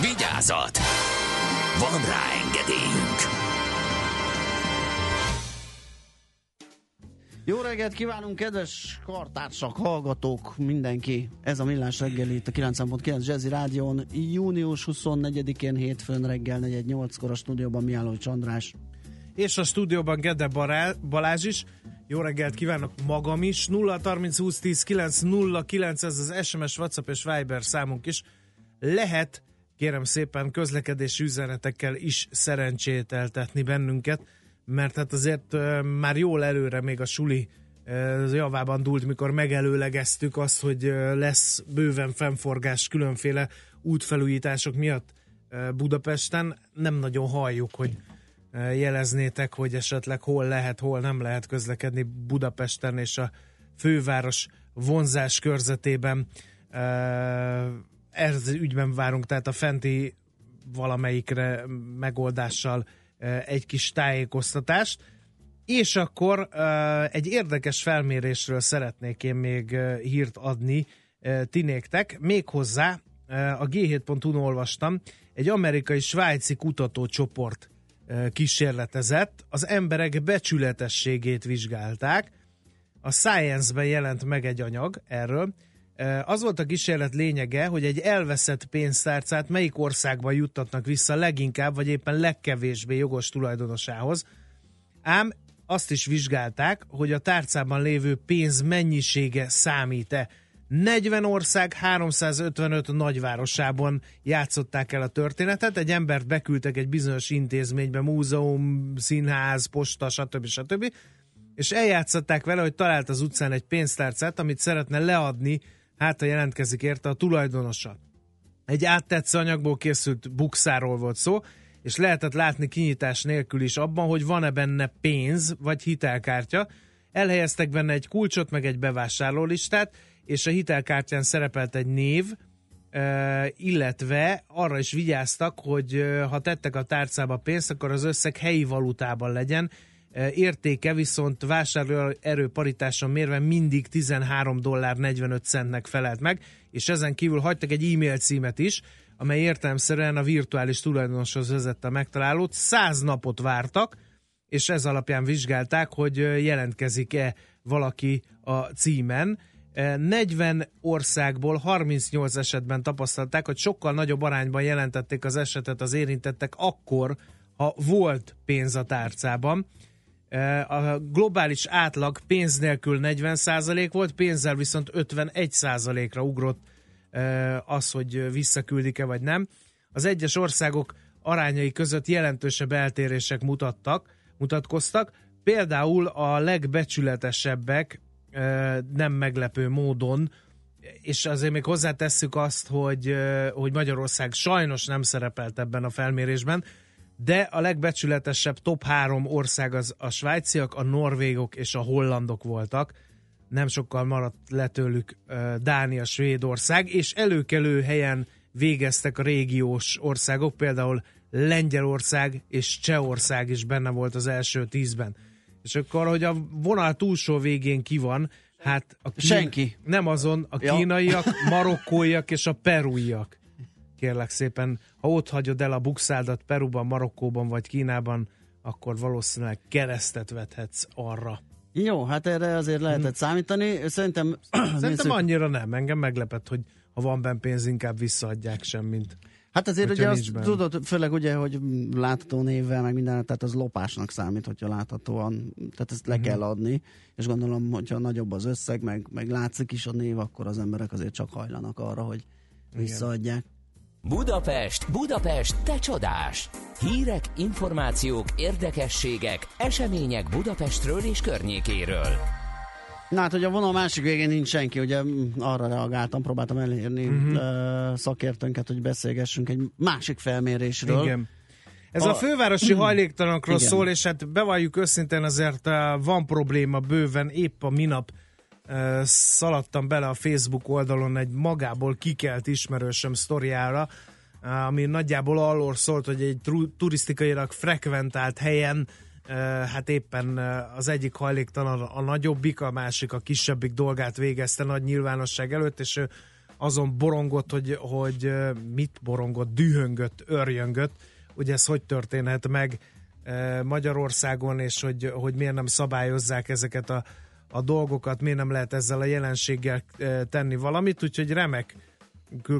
Vigyázat! Van rá engedélyünk! Jó reggelt kívánunk, kedves kartársak, hallgatók, mindenki! Ez a Millás reggeli itt a 9.9 Jazzy Rádión. Június 24-én hétfőn reggel 4-8-kor a stúdióban Miálló Csandrás. És a stúdióban Gede Balázs is. Jó reggelt kívánok magam is. 0 30 20 10 9 0 9 ez az SMS, WhatsApp és Viber számunk is. Lehet kérem szépen közlekedési üzenetekkel is szerencsét eltetni bennünket, mert hát azért már jól előre még a suli javában dúlt, mikor megelőlegeztük azt, hogy lesz bőven fennforgás különféle útfelújítások miatt Budapesten. Nem nagyon halljuk, hogy jeleznétek, hogy esetleg hol lehet, hol nem lehet közlekedni Budapesten és a főváros vonzás körzetében. Ez ügyben várunk, tehát a fenti valamelyikre megoldással egy kis tájékoztatást. És akkor egy érdekes felmérésről szeretnék én még hírt adni tinéktek. Méghozzá a G7.hu-n olvastam, egy amerikai-svájci kutatócsoport kísérletezett, az emberek becsületességét vizsgálták, a Science-ben jelent meg egy anyag erről. Az volt a kísérlet lényege, hogy egy elveszett pénztárcát melyik országban juttatnak vissza leginkább, vagy éppen legkevésbé jogos tulajdonosához. Ám azt is vizsgálták, hogy a tárcában lévő pénz mennyisége számít-e. 40 ország 355 nagyvárosában játszották el a történetet, egy embert beküldtek egy bizonyos intézménybe, múzeum, színház, posta, stb. stb. És eljátszották vele, hogy talált az utcán egy pénztárcát, amit szeretne leadni, hát ha jelentkezik érte a tulajdonosa. Egy áttetsző anyagból készült bukszáról volt szó, és lehetett látni kinyitás nélkül is abban, hogy van-e benne pénz vagy hitelkártya. Elhelyeztek benne egy kulcsot, meg egy bevásárlólistát, és a hitelkártyán szerepelt egy név, illetve arra is vigyáztak, hogy ha tettek a tárcába pénzt, akkor az összeg helyi valutában legyen, értéke viszont vásárlóerő paritáson mérve mindig 13 dollár 45 centnek felelt meg, és ezen kívül hagytak egy e-mail címet is, amely értelemszerűen a virtuális tulajdonoshoz vezette a megtalálót. 100 napot vártak, és ez alapján vizsgálták, hogy ö, jelentkezik-e valaki a címen. E, 40 országból 38 esetben tapasztalták, hogy sokkal nagyobb arányban jelentették az esetet az érintettek akkor, ha volt pénz a tárcában. E, A globális átlag pénz nélkül 40% volt, pénzzel viszont 51%-ra ugrott e, az, hogy visszaküldik-e vagy nem. Az egyes országok arányai között jelentősebb eltérések mutattak, mutatkoztak. Például a legbecsületesebbek e, nem meglepő módon, és azért még hozzátesszük azt, hogy, hogy Magyarország sajnos nem szerepelt ebben a felmérésben, de a legbecsületesebb top három ország az a svájciak, a norvégok és a hollandok voltak. Nem sokkal maradt le tőlük Dánia, Svédország, és előkelő helyen végeztek a régiós országok, például Lengyelország és Csehország is benne volt az első tízben. És akkor, hogy a vonal túlsó végén ki van, hát a kín... Senki. Nem azon, a Ja. kínaiak, marokkóiak és a peruiak kérlek szépen, ha ott hagyod el a bukszádat Peruban, Marokkóban vagy Kínában, akkor valószínűleg keresztet vethetsz arra. Jó, hát erre azért lehetett számítani. Szerintem, Szerintem nézzük. annyira nem. Engem meglepett, hogy ha van benne pénz, inkább visszaadják sem, mint... Hát azért Hogyha ugye azt benne. tudod, főleg ugye, hogy látható névvel, meg minden, tehát az lopásnak számít, hogyha láthatóan, tehát ezt le kell adni, és gondolom, hogyha nagyobb az összeg, meg, meg látszik is a név, akkor az emberek azért csak hajlanak arra, hogy visszaadják. Budapest, Budapest, te csodás! Hírek, információk, érdekességek, események Budapestről és környékéről. Na hát, hogy a vonal másik végén nincs senki, ugye arra reagáltam, próbáltam elérni uh-huh. szakértőnket, hogy beszélgessünk egy másik felmérésről. Igen. Ez a, A- fővárosi hajléktalanokról Igen. szól, és hát bevalljuk őszintén azért van probléma bőven. Épp a minap uh, szaladtam bele a Facebook oldalon egy magából kikelt ismerősöm sztoriára, ami nagyjából arról szólt, hogy egy turisztikailag frekventált helyen hát éppen az egyik hajléktalan a nagyobbik, a másik a kisebbik dolgát végezte nagy nyilvánosság előtt, és ő azon borongott, hogy, hogy mit borongott, dühöngött, örjöngött, hogy ez hogy történhet meg Magyarországon, és hogy, hogy miért nem szabályozzák ezeket a, a dolgokat, miért nem lehet ezzel a jelenséggel ö, tenni valamit, úgyhogy remek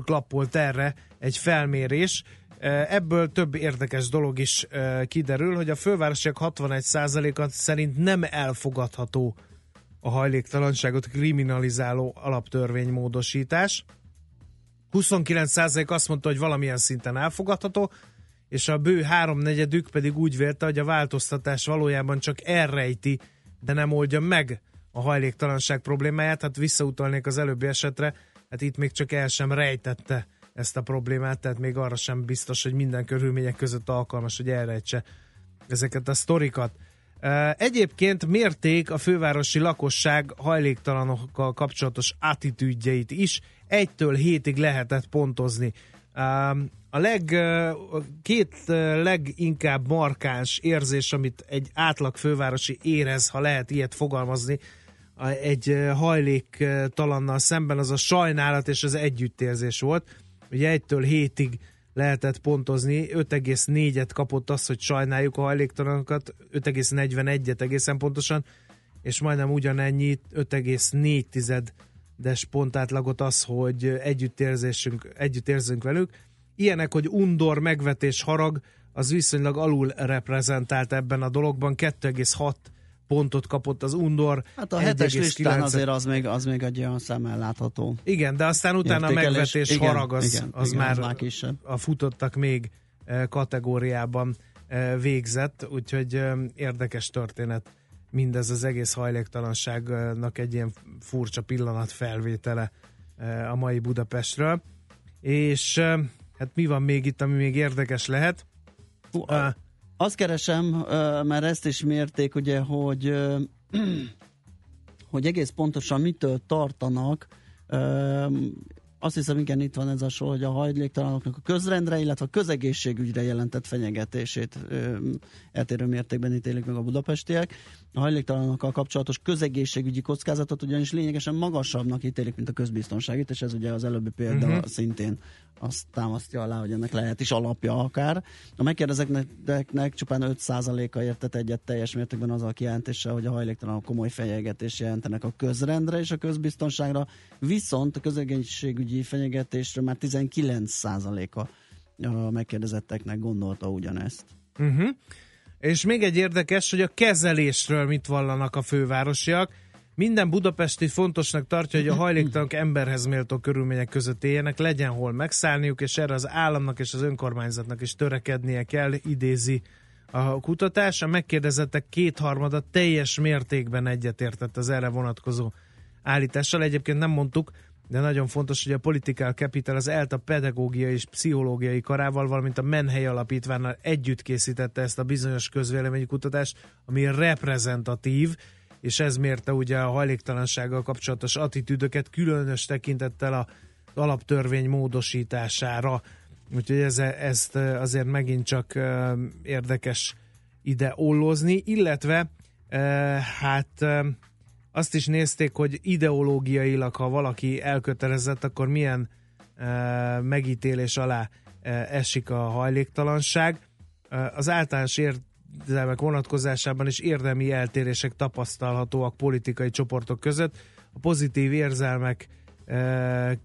klappolt erre egy felmérés. Ö, Ebből több érdekes dolog is ö, kiderül, hogy a fővárosiak 61%-a szerint nem elfogadható a hajléktalanságot kriminalizáló alaptörvénymódosítás. 29% azt mondta, hogy valamilyen szinten elfogadható, és a bő háromnegyedük pedig úgy vélte, hogy a változtatás valójában csak elrejti, de nem oldja meg a hajléktalanság problémáját. Hát visszautalnék az előbbi esetre, hát itt még csak el sem rejtette ezt a problémát, tehát még arra sem biztos, hogy minden körülmények között alkalmas, hogy elrejtse ezeket a sztorikat. Egyébként mérték a fővárosi lakosság hajléktalanokkal kapcsolatos attitűdjeit is. Egytől hétig lehetett pontozni. A leg, két leginkább markáns érzés, amit egy átlag fővárosi érez, ha lehet ilyet fogalmazni, egy hajléktalannal szemben, az a sajnálat és az együttérzés volt. Ugye egytől hétig lehetett pontozni, 5,4-et kapott az, hogy sajnáljuk a hajléktalanokat, 5,41-et egészen pontosan, és majdnem ugyanennyi, 5,4-es pontátlagot az, hogy együttérzésünk, együttérzünk velük. Ilyenek, hogy undor, megvetés, harag, az viszonylag alul reprezentált ebben a dologban, 2,6 pontot kapott az Undor. Hát a hetes listán azért az még, az még egy olyan szemmel látható. Igen, de aztán utána a megvetés igen, harag az, igen, az igen, már az már kisebb. a futottak még eh, kategóriában eh, végzett, úgyhogy eh, érdekes történet mindez az egész hajléktalanságnak egy ilyen furcsa pillanat felvétele a mai Budapestről. És hát mi van még itt, ami még érdekes lehet? A, azt keresem, mert ezt is mérték, ugye, hogy, hogy egész pontosan mitől tartanak azt hiszem, igen, itt van ez a sor, hogy a hajléktalanoknak a közrendre, illetve a közegészségügyre jelentett fenyegetését ö, eltérő mértékben ítélik meg a budapestiek. A hajléktalanokkal kapcsolatos közegészségügyi kockázatot ugyanis lényegesen magasabbnak ítélik, mint a közbiztonságit, és ez ugye az előbbi példa uh-huh. szintén azt támasztja alá, hogy ennek lehet is alapja akár. A megkérdezetteknek csupán 5%-a értett egyet teljes mértékben az a kijelentése, hogy a hajléktalanok komoly fenyegetés jelentenek a közrendre és a közbiztonságra, viszont a közegészségügyi fenyegetésre már 19%-a a megkérdezetteknek gondolta ugyanezt. Uh-huh. És még egy érdekes, hogy a kezelésről mit vallanak a fővárosiak. Minden budapesti fontosnak tartja, hogy a hajléktalanok emberhez méltó körülmények között éljenek, legyen hol megszállniuk, és erre az államnak és az önkormányzatnak is törekednie kell, idézi a kutatás. A megkérdezettek kétharmada teljes mértékben egyetértett az erre vonatkozó állítással. Egyébként nem mondtuk, de nagyon fontos, hogy a Political Capital az ELTA pedagógiai és pszichológiai karával, valamint a Menhely Alapítványnal együtt készítette ezt a bizonyos közvéleménykutatást, ami reprezentatív, és ez mérte ugye a hajléktalansággal kapcsolatos attitűdöket, különös tekintettel a alaptörvény módosítására. Úgyhogy ez, ezt azért megint csak érdekes ide ollozni, illetve hát azt is nézték, hogy ideológiailag, ha valaki elkötelezett, akkor milyen megítélés alá esik a hajléktalanság. Az általános érzelmek vonatkozásában is érdemi eltérések tapasztalhatóak politikai csoportok között. A pozitív érzelmeket,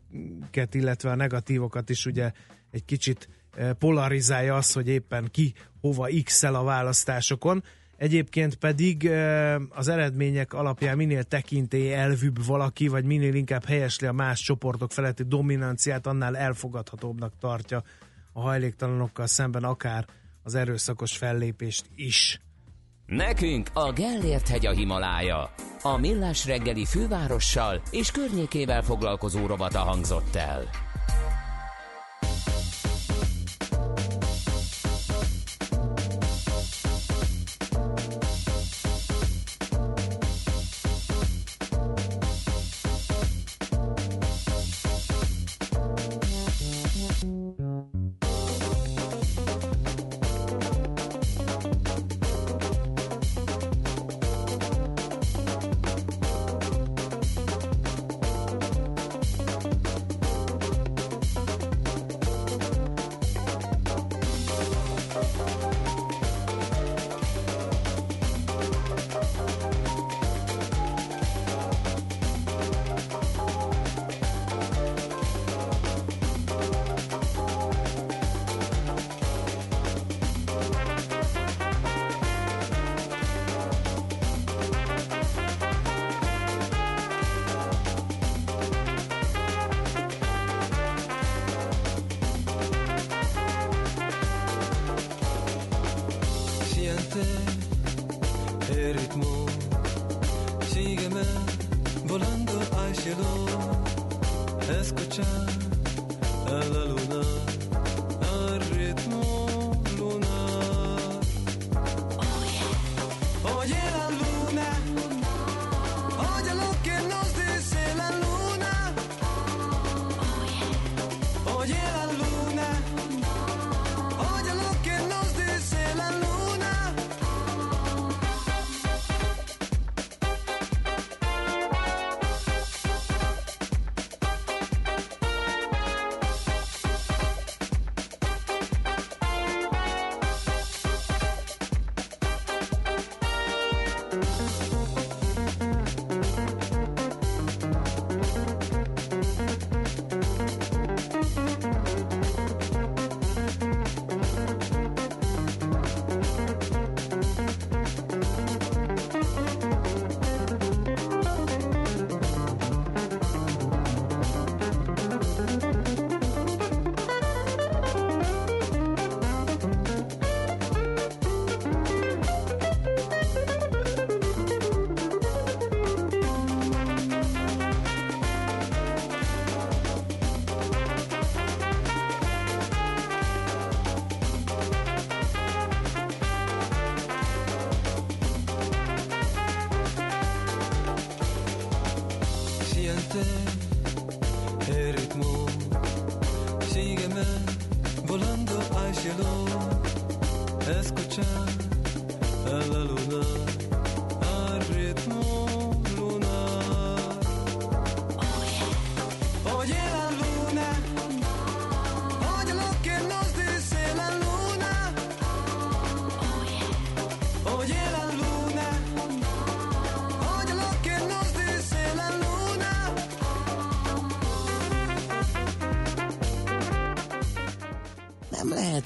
illetve a negatívokat is ugye egy kicsit polarizálja az, hogy éppen ki hova x-el a választásokon. Egyébként pedig az eredmények alapján minél tekintély elvűbb valaki, vagy minél inkább helyesli a más csoportok feletti dominanciát, annál elfogadhatóbbnak tartja a hajléktalanokkal szemben akár az erőszakos fellépést is. Nekünk a Gellért hegy a Himalája. A Millás reggeli fővárossal és környékével foglalkozó rovata hangzott el.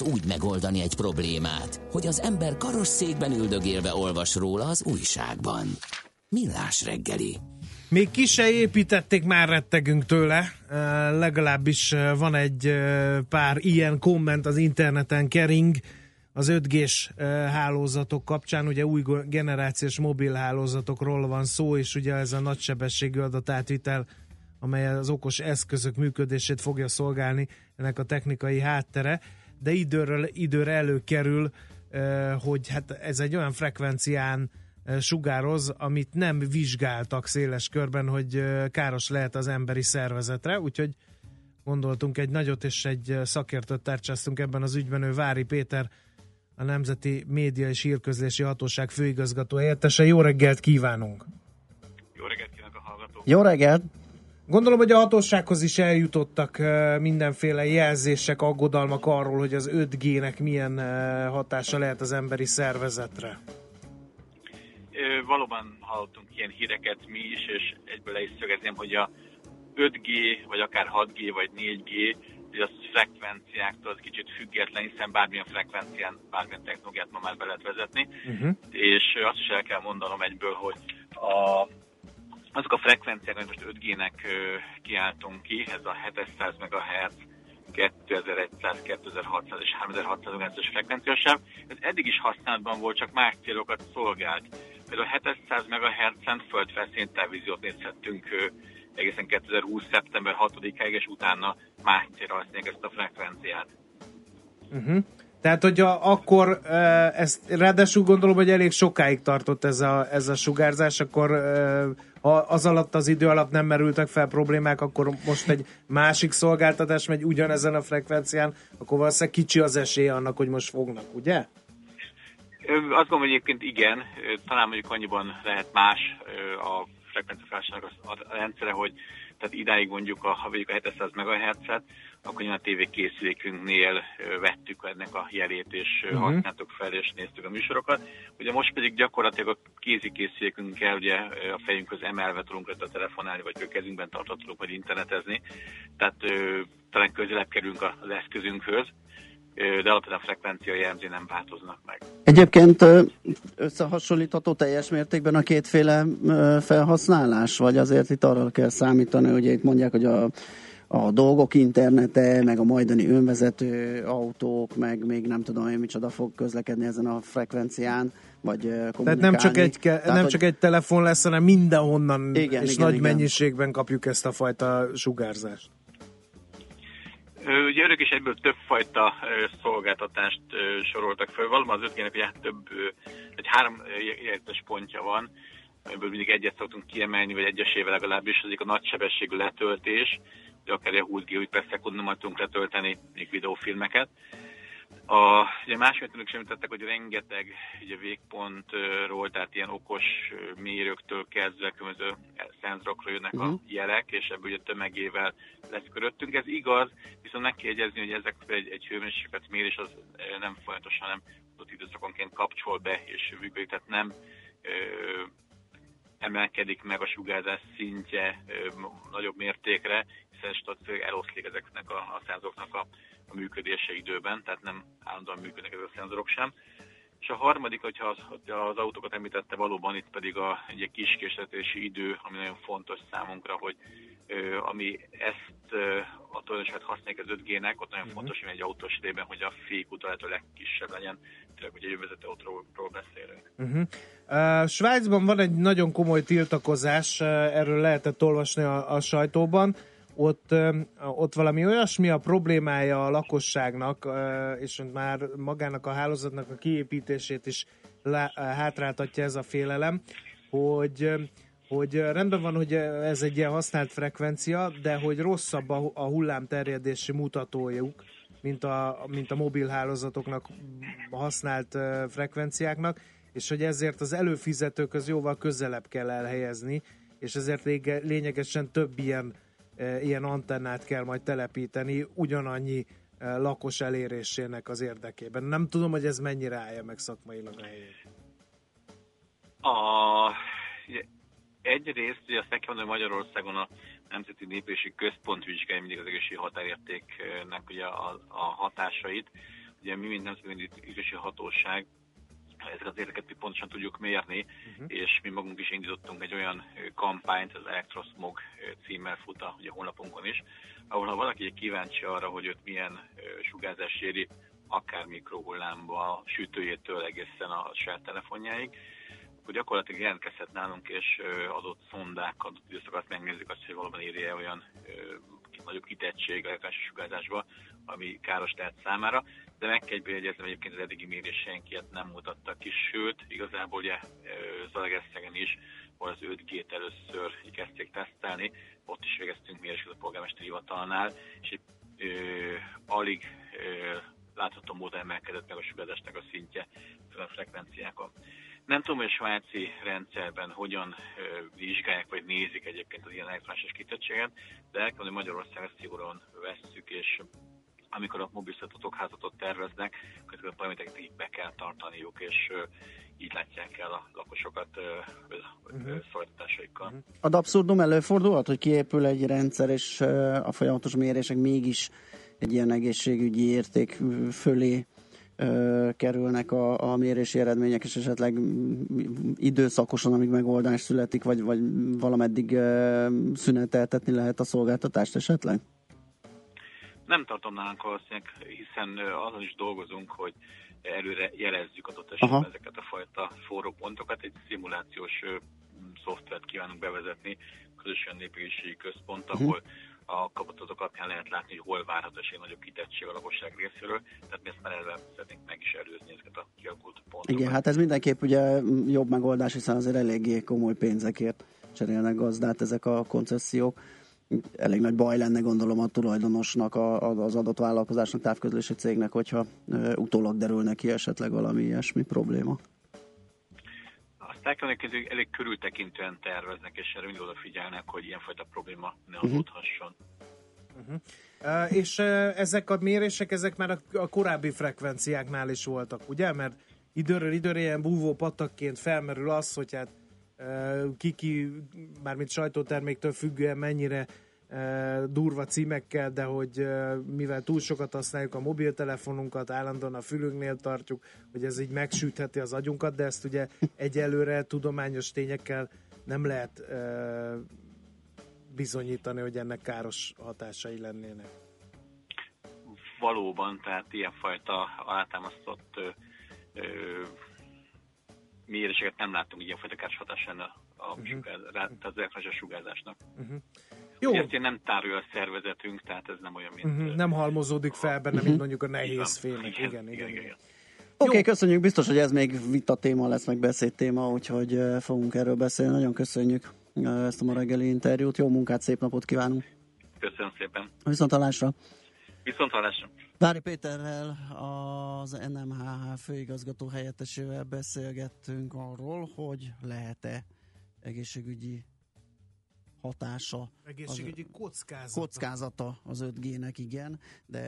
Úgy megoldani egy problémát, hogy az ember karosszékben üldögélve olvas róla az újságban. Millás reggeli. Még ki se építették, már rettegünk tőle. Legalábbis van egy pár ilyen komment az interneten kering az 5G-s uh, hálózatok kapcsán. Ugye új generációs mobil hálózatokról van szó, és ugye ez a nagysebességű adatátvitel, amely az okos eszközök működését fogja szolgálni, ennek a technikai háttere, de időről időre előkerül, hogy hát ez egy olyan frekvencián sugároz, amit nem vizsgáltak széles körben, hogy káros lehet az emberi szervezetre, úgyhogy gondoltunk egy nagyot és egy szakértőt tárcsáztunk ebben az ügyben, ő Vári Péter, a Nemzeti Média és Hírközlési Hatóság főigazgató helyettese. Jó reggelt kívánunk! Jó reggelt kívánok a hallgatók! Jó reggelt! Gondolom, hogy a hatósághoz is eljutottak mindenféle jelzések, aggodalmak arról, hogy az 5G-nek milyen hatása lehet az emberi szervezetre. Valóban hallottunk ilyen híreket mi is, és egyből le is szögezném, hogy a 5G, vagy akár 6G, vagy 4G, hogy az frekvenciáktól az kicsit független, hiszen bármilyen frekvencián, bármilyen technológiát ma már be lehet vezetni. Uh-huh. És azt is el kell mondanom egyből, hogy a, azok a frekvenciák, amit most 5G-nek ö, kiáltunk ki, ez a 700 MHz, 2100, 2600 és 3600 MHz-es frekvenciasáv, ez eddig is használatban volt, csak más célokat szolgált. Például 700 MHz-en földfelszíni televíziót nézhettünk egészen 2020. szeptember 6-áig, és utána más célra használják ezt a frekvenciát. Uh-huh. Tehát, hogy a, akkor ezt ráadásul gondolom, hogy elég sokáig tartott ez a, ez a sugárzás, akkor ha az alatt az idő alatt nem merültek fel problémák, akkor most egy másik szolgáltatás megy ugyanezen a frekvencián, akkor valószínűleg kicsi az esélye annak, hogy most fognak, ugye? Azt gondolom, hogy egyébként igen, talán mondjuk annyiban lehet más a frekvenciafelhasználók a rendszere, hogy tehát idáig mondjuk, a, ha vegyük a 700 MHz-et, akkor a tévékészülékünknél ö, vettük ennek a jelét, és uh-huh. Használtuk fel, és néztük a műsorokat. Ugye most pedig gyakorlatilag a kézikészülékünkkel ugye ö, a fejünkhöz emelve tudunk rajta telefonálni, vagy a kezünkben tartva tudunk vagy internetezni. Tehát ö, talán közelebb kerülünk az eszközünkhöz, de alapvetően a frekvencia jelzé nem változnak meg. Egyébként összehasonlítható teljes mértékben a kétféle felhasználás, vagy azért itt arra kell számítani, hogy itt mondják, hogy a, a dolgok internete, meg a majdani önvezető autók, meg még nem tudom én micsoda fog közlekedni ezen a frekvencián, vagy kommunikálni. Tehát nem csak, egy, ke- nem hogy- csak egy telefon lesz, hanem mindenhonnan Igen, és igen, nagy igen. mennyiségben kapjuk ezt a fajta sugárzást. Ugye örök is egyből többfajta szolgáltatást soroltak föl. Valóban az 5G-nek ugye több, ö, egy három érdekes pontja van, amiből mindig egyet szoktunk kiemelni, vagy egyesével legalábbis, az egyik a nagysebességű letöltés, akár egy 20 GB per szekundummal tudunk letölteni még videófilmeket. A, ugye másik önök sem említettek, hogy rengeteg ugye végpontról, tehát ilyen okos mérőktől kezdve különböző szenzorokról jönnek a Mhm. jelek, és ebből ugye tömegével lesz köröttünk. Ez igaz, viszont meg kell jegyezni, hogy ezek egy, egy hőmérséklet mérés az nem folyamatosan, hanem adott időszakonként kapcsol be és működik, tehát nem ö, emelkedik meg a sugárzás szintje ö, nagyobb mértékre, hiszen statisztikailag eloszlik ezeknek a, a szenzoroknak a, a működése időben, tehát nem állandóan működnek ezek a szenzorok sem. És a harmadik, hogyha az, hogyha az autókat említette, valóban itt pedig a, egy kis késletési idő, ami nagyon fontos számunkra, hogy ö, ami ezt ö, a tulajdonságát használják az 5G-nek, ott nagyon fontos, hogy egy autós esetében, hogy a fékút a lehető legkisebb legyen, tényleg, hogy egy önvezető autóról beszélünk. Uh-huh. Uh, Svájcban van egy nagyon komoly tiltakozás, uh, erről lehetett olvasni a, a sajtóban. Uh, ott valami olyasmi a problémája a lakosságnak, és már magának a hálózatnak a kiépítését is hátráltatja ez a félelem, hogy hogy rendben van, hogy ez egy ilyen használt frekvencia, de hogy rosszabb a, a hullámterjedési mutatójuk, mint a, mint a mobil hálózatoknak használt frekvenciáknak, és hogy ezért az előfizetőköz jóval közelebb kell elhelyezni, és ezért lényegesen több ilyen, ilyen antennát kell majd telepíteni ugyanannyi uh, lakos elérésének az érdekében. Nem tudom, hogy ez mennyire állja meg szakmailag a helyét. A, egyrészt, ugye azt mondani, hogy Magyarországon a Nemzeti Népési Központ vizsgálja mindig az egészségi határértéknek ugye a, a hatásait. Ugye mi, mint Nemzeti Egészségi Hatóság, ezeket az értéket mi pontosan tudjuk mérni, uh-huh. és mi magunk is indítottunk egy olyan kampányt, az Elektrosmog ö, címmel fut a ugye, honlapunkon is, ahol ha valaki egy kíváncsi arra, hogy őt milyen sugárzás éri, akár mikrohullámba, sütőjétől egészen a saját telefonjáig, akkor gyakorlatilag jelentkezhet nálunk, és adott szondákat, időszakat megnézzük azt, hogy valóban érje olyan nagyobb kitettség elektronikus sugárzásba, ami káros lehet számára, de meg kell bejegyeznem egyébként az eddigi méréseink ilyet nem mutattak ki, sőt, igazából ugye Zalaegerszegen is, ahol az 5G-t először kezdték tesztelni, ott is végeztünk méréseket a polgármesteri hivatalnál, és egy, ö, alig ö, látható módon emelkedett meg a sugárzásnak a szintje a frekvenciákon. Nem tudom, hogy a svájci rendszerben hogyan ö, vizsgálják, vagy nézik egyébként az ilyen elektronikus kitettséget, de el kell hogy Magyarországon ezt szigorúan vesszük, és amikor a mobil házatot terveznek, paramétereket nekik be kell tartaniuk, és így látják el a lakosokat ö, ö, szolgáltatásaikkal. Ad abszurdum előfordulhat, hogy kiépül egy rendszer, és a folyamatos mérések mégis egy ilyen egészségügyi érték fölé ö, kerülnek a, a mérési eredmények, és esetleg időszakosan, amíg megoldás születik, vagy, vagy valameddig ö, szüneteltetni lehet a szolgáltatást esetleg? Nem tartom nálunk valószínűleg, hiszen azon is dolgozunk, hogy előre jelezzük adott esetben Aha. ezeket a fajta forró pontokat. Egy szimulációs szoftvert kívánunk bevezetni, közösen népegészségi központ, Mhm. ahol a kapatatok alapján lehet látni, hogy hol várható esély nagyobb kitettség a lakosság részéről, tehát mi ezt már eleve szeretnénk meg is előzni ezeket a kialakult pontokat. Igen, hát ez mindenképp ugye jobb megoldás, hiszen azért eléggé komoly pénzekért cserélnek gazdát ezek a koncesziók. Elég nagy baj lenne gondolom a tulajdonosnak, a, az adott vállalkozásnak, távközlési cégnek, hogyha utólag derülne ki esetleg valami ilyesmi probléma. Azt el kell mondani, hogy elég körültekintően terveznek, és erre mindig odafigyelnek, hogy ilyenfajta probléma ne Mhm. adódhasson. Uh, és uh, ezek a mérések, ezek már a, a korábbi frekvenciáknál is voltak, ugye? Mert időről időre ilyen búvó patakként felmerül az, hogy hát kiki, mármint sajtóterméktől függően mennyire uh, durva címekkel, de hogy mivel túl sokat használjuk a mobiltelefonunkat, állandóan a fülünknél tartjuk, hogy ez így megsütheti az agyunkat, de ezt ugye egyelőre tudományos tényekkel nem lehet bizonyítani, hogy ennek káros hatásai lennének. valóban, tehát ilyenfajta alátámasztott méréseket nem láttunk ilyenfajta káros hatás lenne a uh-huh. sugáz, rá, tehát az elektronikus sugárzásnak. Jó, ezt én nem tárolja a szervezetünk, tehát ez nem olyan, mint... uh-huh. nem halmozódik fel benne, mint mondjuk a nehéz fémek. Igen, igen, igen. Oké, okay, köszönjük, biztos, hogy ez még vita téma lesz, meg beszéd téma, úgyhogy fogunk erről beszélni. Nagyon köszönjük ezt a ma reggeli interjút. Jó munkát, szép napot kívánunk. Köszönöm szépen. Viszont hallásra. Viszont hallásra. Vári Péterrel, az NMHH főigazgató helyettesével beszélgettünk arról, hogy lehet-e egészségügyi hatása, Egészségügyi kockázat. kockázata az 5G-nek, igen, de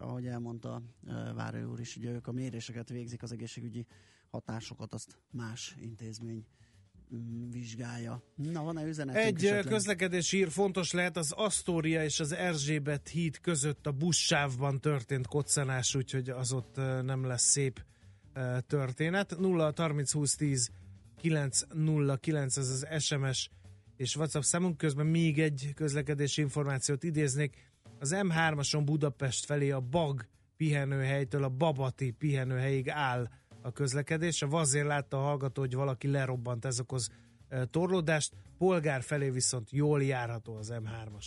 ahogy elmondta eh, Vári úr is, ugye ők a méréseket végzik, az egészségügyi hatásokat, azt más intézmény mm, vizsgálja. Na, van-e üzenetünk Egy közlekedési hír fontos lehet, az Astoria és az Erzsébet híd között a buszsávban történt koccanás, úgyhogy az ott ö, nem lesz szép ö, történet. 0 30 20 10 909 ez az SMS és WhatsApp számunk közben még egy közlekedési információt idéznék. Az M3-ason Budapest felé a Bag pihenőhelytől a Babati pihenőhelyig áll a közlekedés. A azért látta a hallgató, hogy valaki lerobbant, ez okoz torlódást. Polgár felé viszont jól járható az M3-as.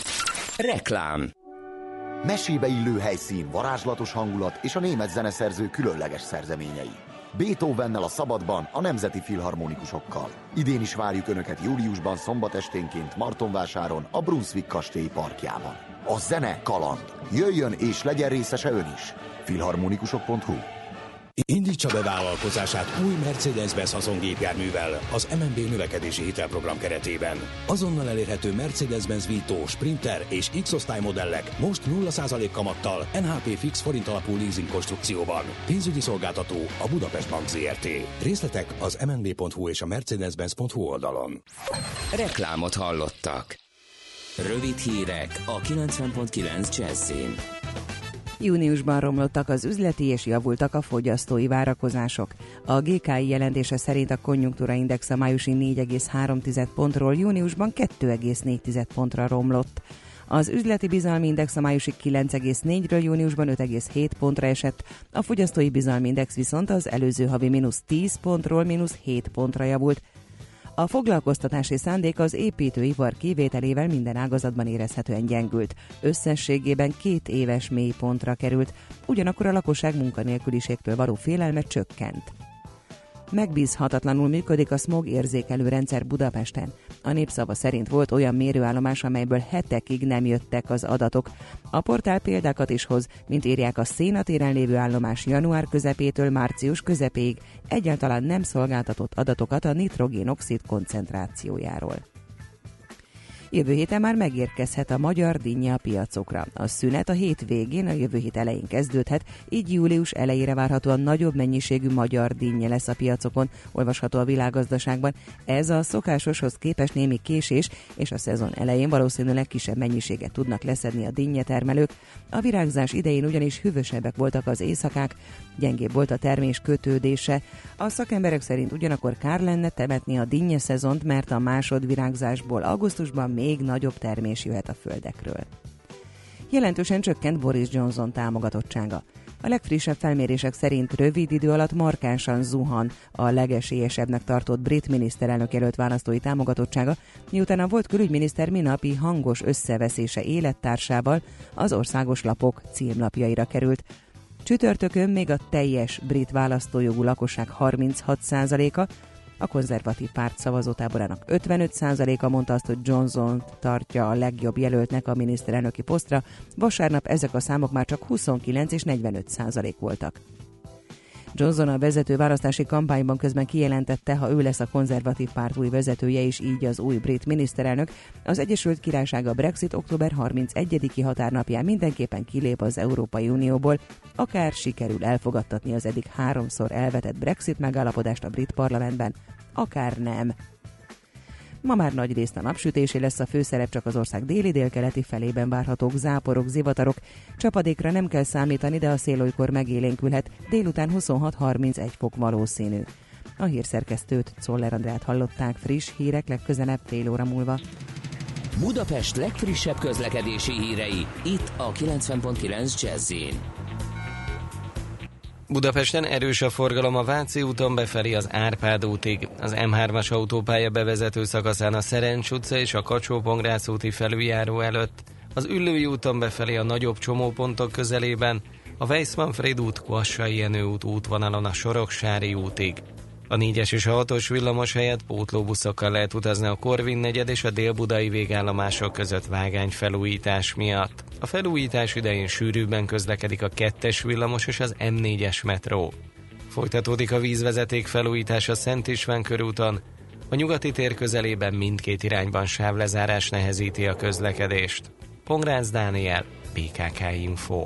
Reklám Mesébe illő helyszín, varázslatos hangulat és a német zeneszerző különleges szerzeményei. Beethovennel a szabadban, a Nemzeti Filharmonikusokkal. Idén is várjuk Önöket júliusban szombat esténként Martonvásáron, a Brunswick kastély parkjában. A zene kaland. Jöjjön és legyen részese Ön is. Filharmonikusok.hu Indítsa be vállalkozását új Mercedes-Benz haszongépjárművel az MNB növekedési hitelprogram keretében. Azonnal elérhető Mercedes-Benz Vito, Sprinter és X-osztály modellek most 0% kamattal NHP fix forint alapú leasing konstrukcióban. Pénzügyi szolgáltató a Budapest Bank ZRT. Részletek az mnb.hu és a mercedes-benz.hu oldalon. Reklámot hallottak. Rövid hírek a 90.9 Jazzin. Júniusban romlottak az üzleti és javultak a fogyasztói várakozások. A GKI jelentése szerint a konjunktúra index a májusi 4,3 pontról júniusban 2,4 pontra romlott. Az üzleti bizalmi index a májusi 9,4-ről júniusban 5,7 pontra esett, a fogyasztói bizalmi index viszont az előző havi mínusz 10 pontról mínusz 7 pontra javult, a foglalkoztatási szándék az építőipar kivételével minden ágazatban érezhetően gyengült. Összességében két éves mélypontra került, ugyanakkor a lakosság munkanélküliségtől való félelme csökkent. Megbízhatatlanul működik a smog érzékelő rendszer Budapesten. A népszava szerint volt olyan mérőállomás, amelyből hetekig nem jöttek az adatok. A portál példákat is hoz, mint írják a szénatéren lévő állomás január közepétől március közepéig egyáltalán nem szolgáltatott adatokat a nitrogénoxid koncentrációjáról. Jövő héten már megérkezhet a magyar dinnye a piacokra. A szünet a hét végén, a jövő hét elején kezdődhet, így július elejére várhatóan nagyobb mennyiségű magyar dinnye lesz a piacokon, olvasható a világgazdaságban. Ez a szokásoshoz képest némi késés, és a szezon elején valószínűleg kisebb mennyiséget tudnak leszedni a dinnye termelők. A virágzás idején ugyanis hűvösebbek voltak az éjszakák, gyengébb volt a termés kötődése. A szakemberek szerint ugyanakkor kár lenne temetni a dinnye szezont, mert a másodvirágzásból augusztusban még nagyobb termés jöhet a földekről. Jelentősen csökkent Boris Johnson támogatottsága. A legfrissebb felmérések szerint rövid idő alatt markánsan zuhan a legesélyesebbnek tartott brit miniszterelnök jelölt választói támogatottsága, miután a volt külügyminiszter minapi hangos összeveszése élettársával az országos lapok címlapjaira került. Csütörtökön még a teljes brit választójogú lakosság 36%-a, a konzervatív párt szavazótáborának 55%-a mondta azt, hogy Johnson tartja a legjobb jelöltnek a miniszterelnöki posztra, vasárnap ezek a számok már csak 29 és 45% voltak. Johnson a vezető választási kampányban közben kijelentette, ha ő lesz a konzervatív párt új vezetője és így az új brit miniszterelnök, az Egyesült Királyság a Brexit október 31-i határnapján mindenképpen kilép az Európai Unióból, akár sikerül elfogadtatni az eddig háromszor elvetett Brexit megállapodást a brit parlamentben, akár nem. Ma már nagy részt a napsütésé lesz a főszerep, csak az ország déli-délkeleti felében várhatók záporok, zivatarok. Csapadékra nem kell számítani, de a szél olykor megélénkülhet. Délután 26-31 fok valószínű. A hírszerkesztőt, Czoller Andrát hallották friss hírek legközelebb fél óra múlva. Budapest legfrissebb közlekedési hírei, itt a 90.9 jazz Budapesten erős a forgalom a Váci úton befelé az Árpád útig, az M3-as autópálya bevezető szakaszán a Szerencs utca és a kacsó úti felüljáró előtt, az Üllői úton befelé a nagyobb csomópontok közelében, a Weissmanfried út, Kvassai Jenő út útvonalon a Soroksári útig. A 4-es és a 6-os villamos helyett pótlóbuszokkal lehet utazni a Korvin negyed és a dél-budai végállomások között vágány felújítás miatt. A felújítás idején sűrűbben közlekedik a 2-es villamos és az M4-es metró. Folytatódik a vízvezeték felújítása Szent István körúton, a nyugati tér közelében mindkét irányban sávlezárás nehezíti a közlekedést. Pongrácz Dániel, PKK Info.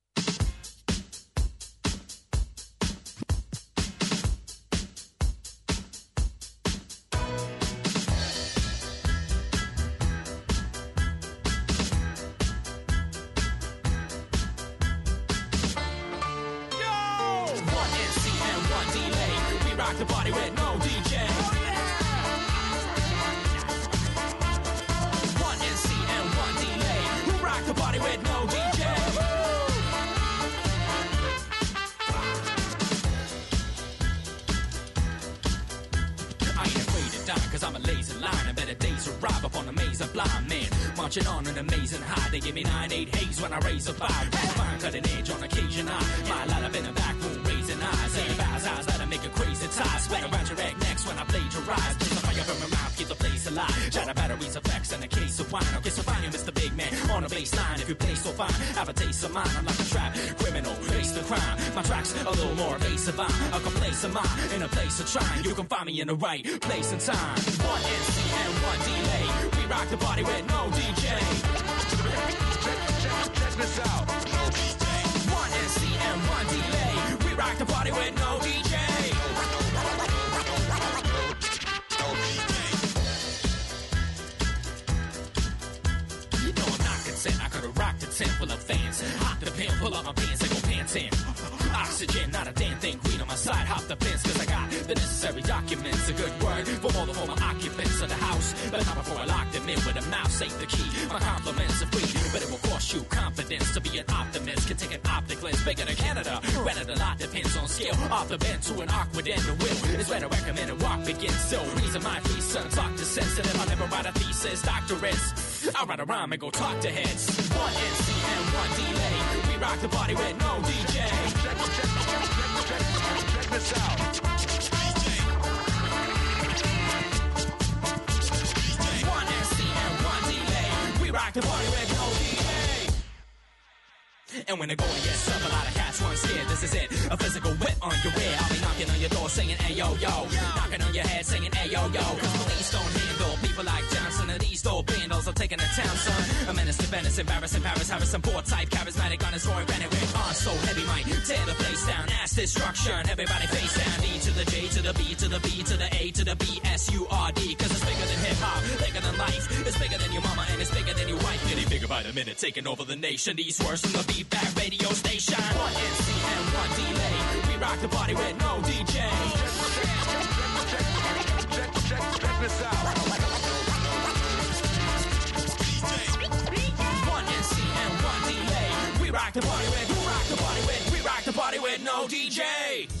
A and go talk to heads. One NC and one delay. We rock the party with no DJ. Check, this out. One NC and one delay. We rock the party with no delay. And when the going gets up, a lot of cats weren't scared. This is it, a physical whip on your rear. I'll be knocking on your door singing, hey yo yo. Knocking on your head singing, hey yo yo. Cause police don't handle people like Johnson and these dope bandals are taking the town, son. A menace to Venice, embarrassing Paris, Harrison, poor type, charismatic on his roaring granite with on so heavy, might tear the place down. Ass destruction, everybody face down. D to the J to the B to the B to the A to the B S U R D. Cause it's bigger than hip hop, bigger than life. It's bigger than your mama and it's bigger than your wife. Getting bigger by the minute, taking over the nation. These words from the beat back radio station. One NC and one delay. We rock the party with no DJ. Check this out. One NC and one delay. We rock the party with, we rock the party with, we rock the party with no DJ.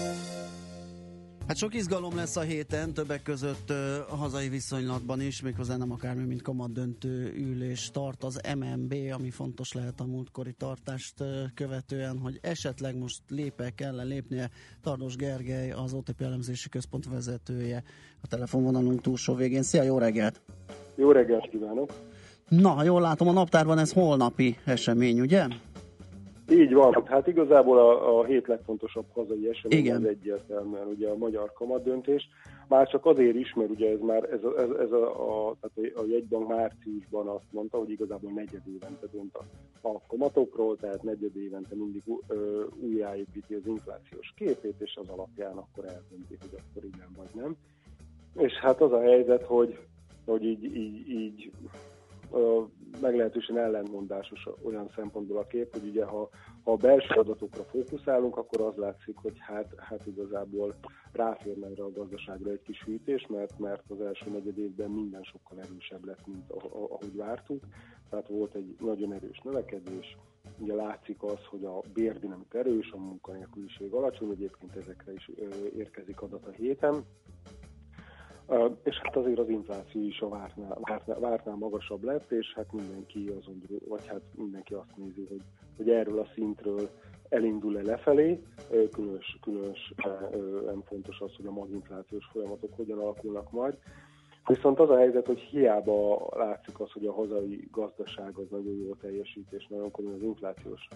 Hát sok izgalom lesz a héten, többek között a hazai viszonylatban is, méghozzá nem akármi, mint kamat döntő ülés tart az MNB, ami fontos lehet a múltkori tartást követően, hogy esetleg most lépe kell lépnie. Tardos Gergely, az OTP elemzési központ vezetője, a telefonvonalunk túlsó végén. Szia, jó reggelt! Jó reggelt kívánok! Na, ha jól látom, a naptárban ez holnapi esemény, ugye? Így van. Hát igazából a, a hét legfontosabb hazai esemény az egyértelműen ugye a magyar kamatdöntés. Már csak azért is, mert ugye ez már ez a, ez, ez a, a, tehát a jegybank márciusban azt mondta, hogy igazából negyed évente dönt a, a kamatokról, tehát negyed évente mindig ö, újjáépíti az inflációs képét, és az alapján akkor eldönti, hogy akkor igen vagy nem. És hát az a helyzet, hogy, hogy így, így, így meglehetősen ellentmondásos olyan szempontból a kép, hogy ugye ha, ha a belső adatokra fókuszálunk, akkor az látszik, hogy hát, hát igazából ráférne erre a gazdaságra egy kis hűtés, mert, mert az első negyed évben minden sokkal erősebb lett, mint ahogy vártuk. Tehát volt egy nagyon erős növekedés, ugye látszik az, hogy a bérdinamik erős, a munkanélküliség alacsony, egyébként ezekre is érkezik adat a héten. És hát azért az infláció is a vártnál, vártnál, vártnál magasabb lett, és hát mindenki azon, vagy hát mindenki azt nézi, hogy, hogy erről a szintről elindul-e lefelé, különös, különös nem fontos az, hogy a maginflációs folyamatok hogyan alakulnak majd. Viszont az a helyzet, hogy hiába látszik az, hogy a hazai gazdaság az nagyon jól teljesít, és nagyon komoly az inflációs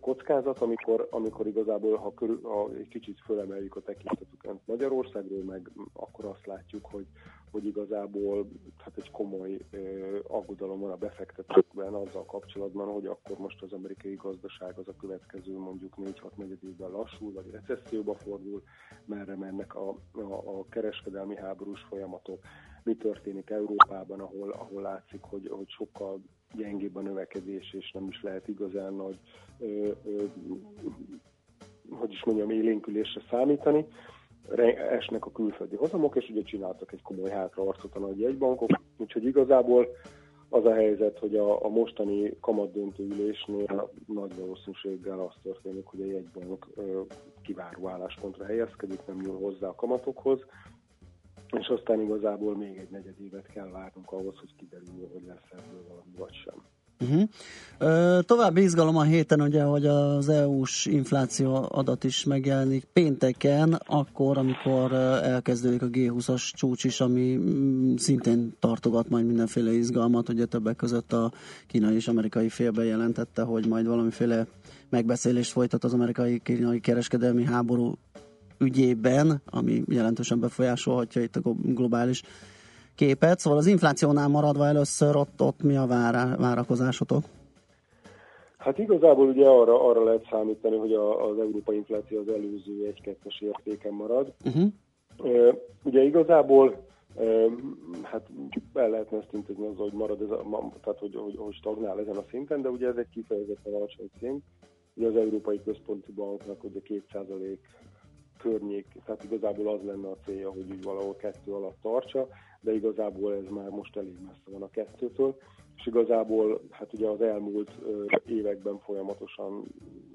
kockázat, amikor, amikor igazából, ha, körül, ha egy kicsit fölemeljük a tekintetüket Magyarországról, meg akkor azt látjuk, hogy, hogy igazából hát egy komoly aggodalom van a befektetőkben azzal kapcsolatban, hogy akkor most az amerikai gazdaság az a következő mondjuk 4-6 negyed évben lassul, vagy recesszióba fordul, merre mennek a, a, a kereskedelmi háborús folyamatok, mi történik Európában, ahol, ahol látszik, hogy, hogy sokkal gyengébb a növekedés, és nem is lehet igazán nagy, ö, ö, hogy is mondjam, élénkülésre számítani. Esnek a külföldi hozamok, és ugye csináltak egy komoly hátraarcot a nagy jegybankok, úgyhogy igazából az a helyzet, hogy a, a mostani kamatdöntő ülésnél nagy valószínűséggel az történik, hogy a jegybank ö, kiváró álláspontra helyezkedik, nem nyúl hozzá a kamatokhoz, és aztán igazából még egy negyed évet kell várnunk ahhoz, hogy kiderüljön, hogy lesz ebből valami vagy sem. Uh-huh. Ö, további izgalom a héten, ugye, hogy az EU-s infláció adat is megjelenik pénteken, akkor, amikor elkezdődik a G20-as csúcs is, ami mm, szintén tartogat majd mindenféle izgalmat, ugye többek között a kínai és amerikai fél bejelentette, hogy majd valamiféle megbeszélést folytat az amerikai-kínai kereskedelmi háború ügyében, ami jelentősen befolyásolhatja itt a glo- globális képet. Szóval az inflációnál maradva először ott, ott mi a várá, várakozásotok? Hát igazából ugye arra, arra lehet számítani, hogy a, az európai infláció az előző egy-kettes értéken marad. Uh-huh. Ugye igazából hát el lehetne ezt intézni azzal, hogy marad ez a, tehát hogy, hogy, hogy stagnál ezen a szinten, de ugye ez egy kifejezetten alacsony szint. Ugye az Európai Központi Banknak ugye 2% környék, tehát igazából az lenne a célja, hogy úgy valahol kettő alatt tartsa, de igazából ez már most elég messze van a kettőtől, és igazából hát ugye az elmúlt években folyamatosan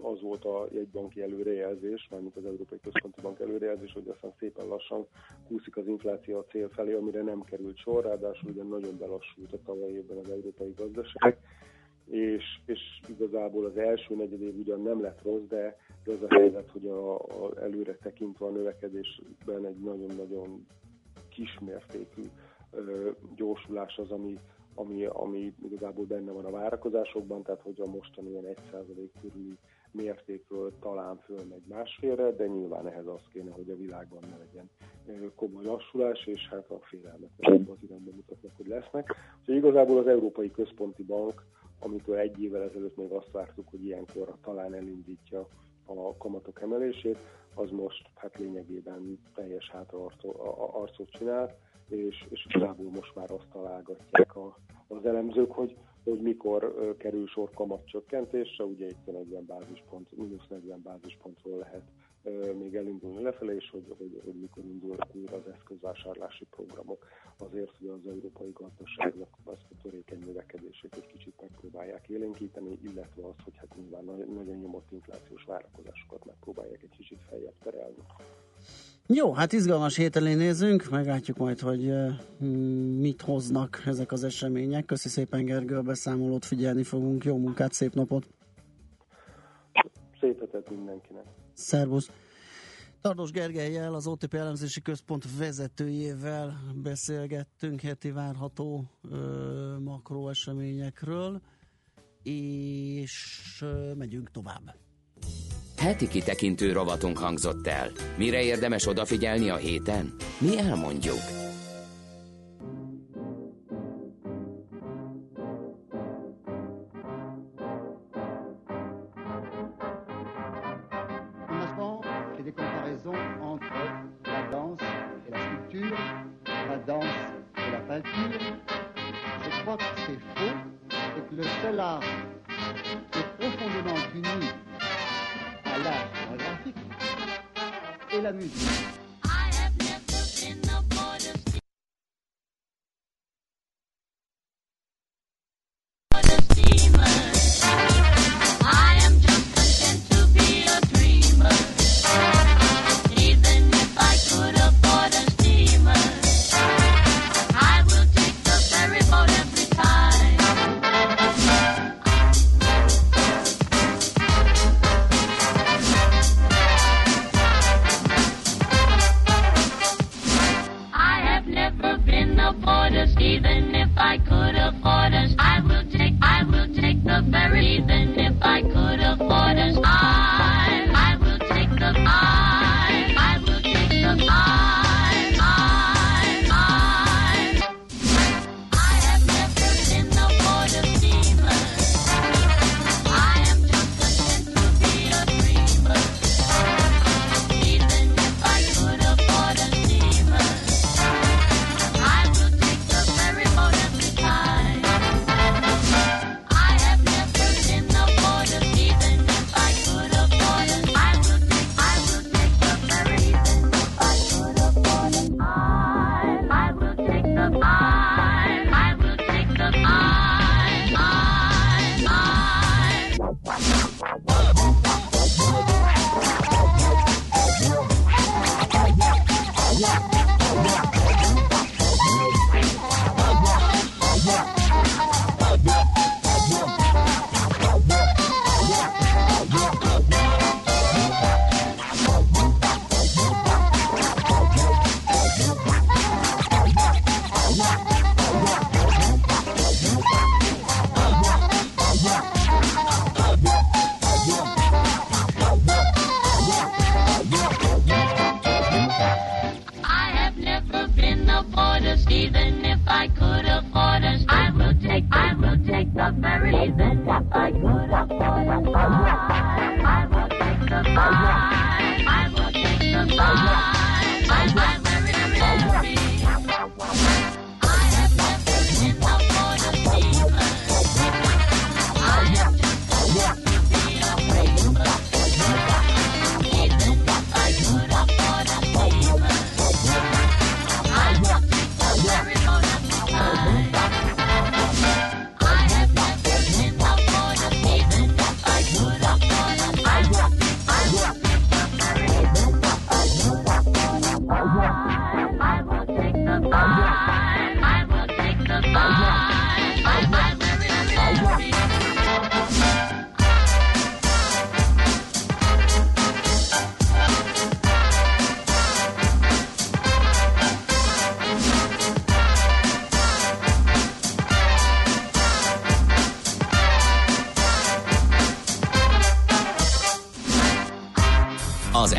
az volt a jegybanki előrejelzés, mármint az Európai Központi Bank előrejelzés, hogy aztán szépen lassan kúszik az infláció a cél felé, amire nem került sor, ráadásul ugye nagyon belassult a tavaly évben az európai gazdaság, és, és igazából az első negyedév ugyan nem lett rossz, de de az a helyzet, hogy a, a előre tekintve a növekedésben egy nagyon-nagyon kismértékű ö, gyorsulás az, ami, ami, ami igazából benne van a várakozásokban, tehát hogy a mostani ilyen 1% körüli mértékről talán fölmegy másfélre, de nyilván ehhez az kéne, hogy a világban ne legyen komoly lassulás, és hát a félelmek az irányba mutatnak, hogy lesznek. Úgyhogy igazából az Európai Központi Bank, amitől egy évvel ezelőtt még azt vártuk, hogy ilyenkor talán elindítja a kamatok emelését, az most hát lényegében teljes hátraarcot csinál, és, és igazából most már azt találgatják a, az elemzők, hogy, hogy mikor kerül sor kamatcsökkentésre, ugye itt a 40 bázispont, mínusz 40 bázispontról lehet még elindulni lefelé, és hogy, hogy, hogy mikor indulnak újra az eszközvásárlási programok, azért, hogy az európai gazdaságnak azt a törékeny növekedését egy kicsit megpróbálják élénkíteni, illetve azt, hogy hát nyilván nagyon nyomott inflációs várakozásokat megpróbálják egy kicsit feljebb terelni. Jó, hát izgalmas hét elé nézünk, meglátjuk majd, hogy mit hoznak ezek az események. Köszi szépen Gergő a beszámolót, figyelni fogunk. Jó munkát, szép napot! Szép hetet mindenkinek! Szervusz! Tardos Gergelyel, az OTP elemzési központ vezetőjével beszélgettünk heti várható ö, makroeseményekről, és ö, megyünk tovább. Heti kitekintő rovatunk hangzott el. Mire érdemes odafigyelni a héten? Mi elmondjuk.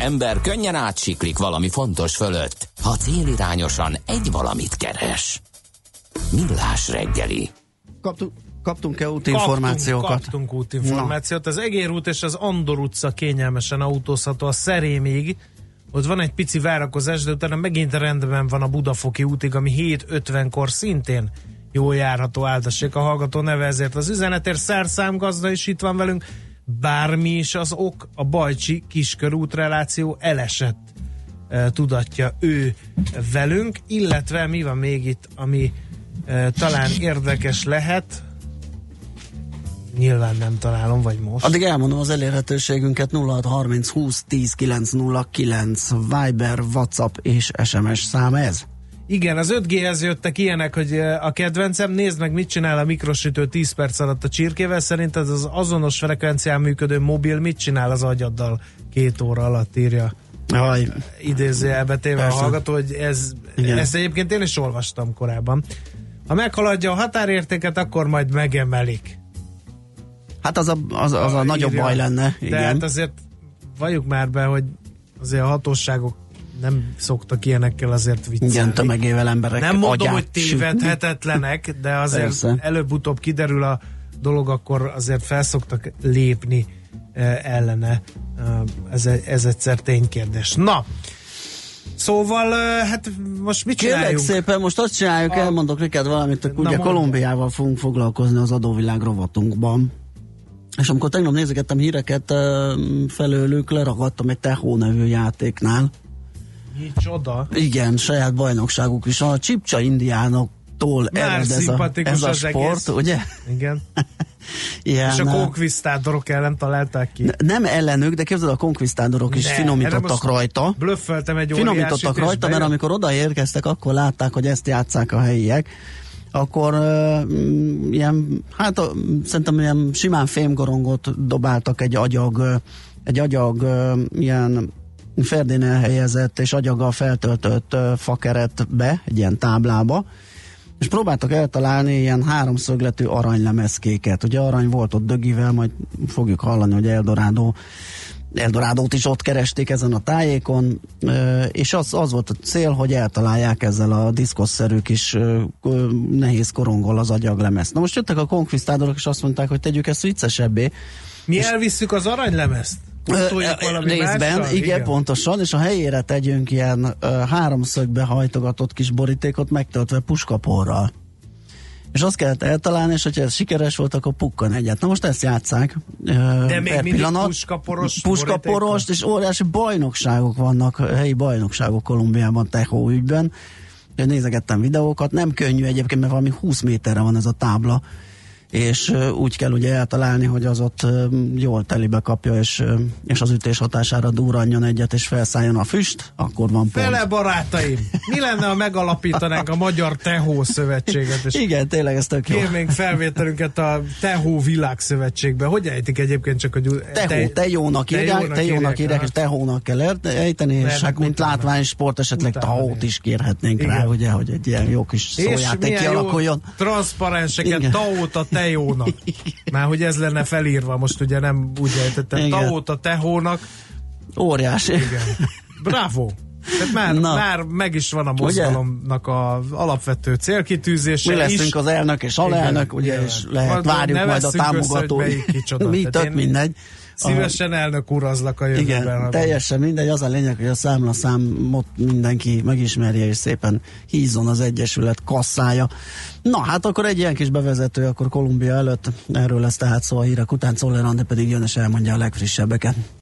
ember könnyen átsiklik valami fontos fölött, ha célirányosan egy valamit keres. Millás reggeli. Kaptuk, Kaptunk-e útinformációkat? Kaptunk, kaptunk útinformációt. Az Egér út és az Andor utca kényelmesen autózható a Szerémig. Ott van egy pici várakozás, de utána megint rendben van a Budafoki útig, ami 7.50-kor szintén jó járható áldassék a hallgató neve, ezért az üzenetért szerszámgazda is itt van velünk. Bármi is az ok, a Bajcsi kiskörút reláció elesett e, tudatja ő velünk, illetve mi van még itt, ami e, talán érdekes lehet, nyilván nem találom, vagy most. Addig elmondom az elérhetőségünket 0630 20 10 909 Viber, Whatsapp és SMS szám ez. Igen, az 5G-hez jöttek ilyenek, hogy eh, a kedvencem, nézd meg, mit csinál a mikrosütő 10 perc alatt a csirkével, szerinted az azonos frekvencián működő mobil mit csinál az agyaddal két óra alatt írja. Jaj. Idézőjelbe téve a Persze. hallgató, hogy ez, Igen. ezt egyébként én is olvastam korábban. Ha meghaladja a határértéket, akkor majd megemelik. Hát az a, az, az a nagyobb Írja. baj lenne. De Igen. hát azért valljuk már be, hogy azért a hatóságok nem szoktak ilyenekkel azért viccelni. Igen, tömegével emberek Nem mondom, agyát hogy tévedhetetlenek, de azért Persze. előbb-utóbb kiderül a dolog, akkor azért felszoktak lépni eh, ellene. Eh, ez, ez egyszer ténykérdés. Na, szóval, hát most mit Kérlek csináljunk? szépen, most azt csináljuk, elmondok neked valamit, Na, ugye. Kolumbiával fogunk foglalkozni az adóvilág rovatunkban. És amikor tegnap nézegettem híreket felőlük, leragadtam egy Tehó nevű játéknál. Micsoda? Igen, saját bajnokságuk is. A Csipcsa indiánoktól Már ered ez a, ez a sport, egész. ugye? Igen. Ilyen, És a konkvisztádorok ellen találták ki. ne- nem ellenük, de képzeld, a konkvisztádorok is Ne, finomítottak rajta. Blöffeltem egy Finomítottak rajta, mert amikor odaérkeztek, akkor látták, hogy ezt játszák a helyiek, akkor uh, ilyen, hát uh, szerintem ilyen simán fémgorongot dobáltak egy agyag, ö, egy agyag uh, ilyen ferdén elhelyezett és agyaggal feltöltött fakeretbe, egy ilyen táblába, és próbáltak eltalálni ilyen háromszögletű aranylemezkéket. Ugye arany volt ott dögivel, majd fogjuk hallani, hogy Eldorado Eldorádót is ott keresték ezen a tájékon, és az, az volt a cél, hogy eltalálják ezzel a diszkoszerű kis nehéz korongol az agyaglemezt. Na most jöttek a konkvisztádorok, és azt mondták, hogy tegyük ezt viccesebbé. Mi elvisszük az aranylemezt? Részben, mással? igen, igen, pontosan, és a helyére tegyünk ilyen ö, háromszögbe hajtogatott kis borítékot megtöltve puskaporral. És azt kellett eltalálni, és hogyha ez sikeres volt, akkor pukkan egyet. Na most ezt játszák. ö, De még mindig pillanat. puskaporos Puskaporost, és óriási bajnokságok vannak, helyi bajnokságok Kolumbiában, Tehó ügyben. Nézegettem videókat, nem könnyű egyébként, mert valami 20 méterre van ez a tábla, és úgy kell ugye eltalálni, hogy az ott jól telibe kapja, és, és az ütés hatására durranjon egyet, és felszálljon a füst, akkor van pont. Fele barátaim! Mi lenne, ha megalapítanánk a Magyar Tehó Szövetséget, és Igen, tényleg ez tök jó. kérnénk felvételünket a Tehó Világszövetségbe. Hogy ejtik egyébként csak, hogy... Tehó, tejónak írják, tejónak írják, és tehónak kell ejteni, és hát mint látvány sport esetleg tahót is kérhetnénk rá, Igen. ugye, hogy egy ilyen jó kis szójáték kialakuljon. transzparenseket, Igen. taót a tejónak. Már hogy ez lenne felírva, most ugye nem úgy ejtettem. Igen. Taót a tehónak. Óriási. Igen. Bravo! Tehát már, Na. már meg is van a mozgalomnak a alapvető célkitűzése Mi leszünk is. az elnök és alelnök, ugye, Igen, és lehet, várjuk majd a össze, támogatói. kicsoda. Mi, tök mindegy. Szívesen elnök urazlak a jövőben. Igen, teljesen mindegy, az a lényeg, hogy a számlaszámot mindenki megismerje, és szépen hízzon az Egyesület kasszája. Na, hát akkor egy ilyen kis bevezető, akkor Kolumbia előtt, erről lesz tehát szó a hírek után, Czoller pedig jön és elmondja a legfrissebbeket.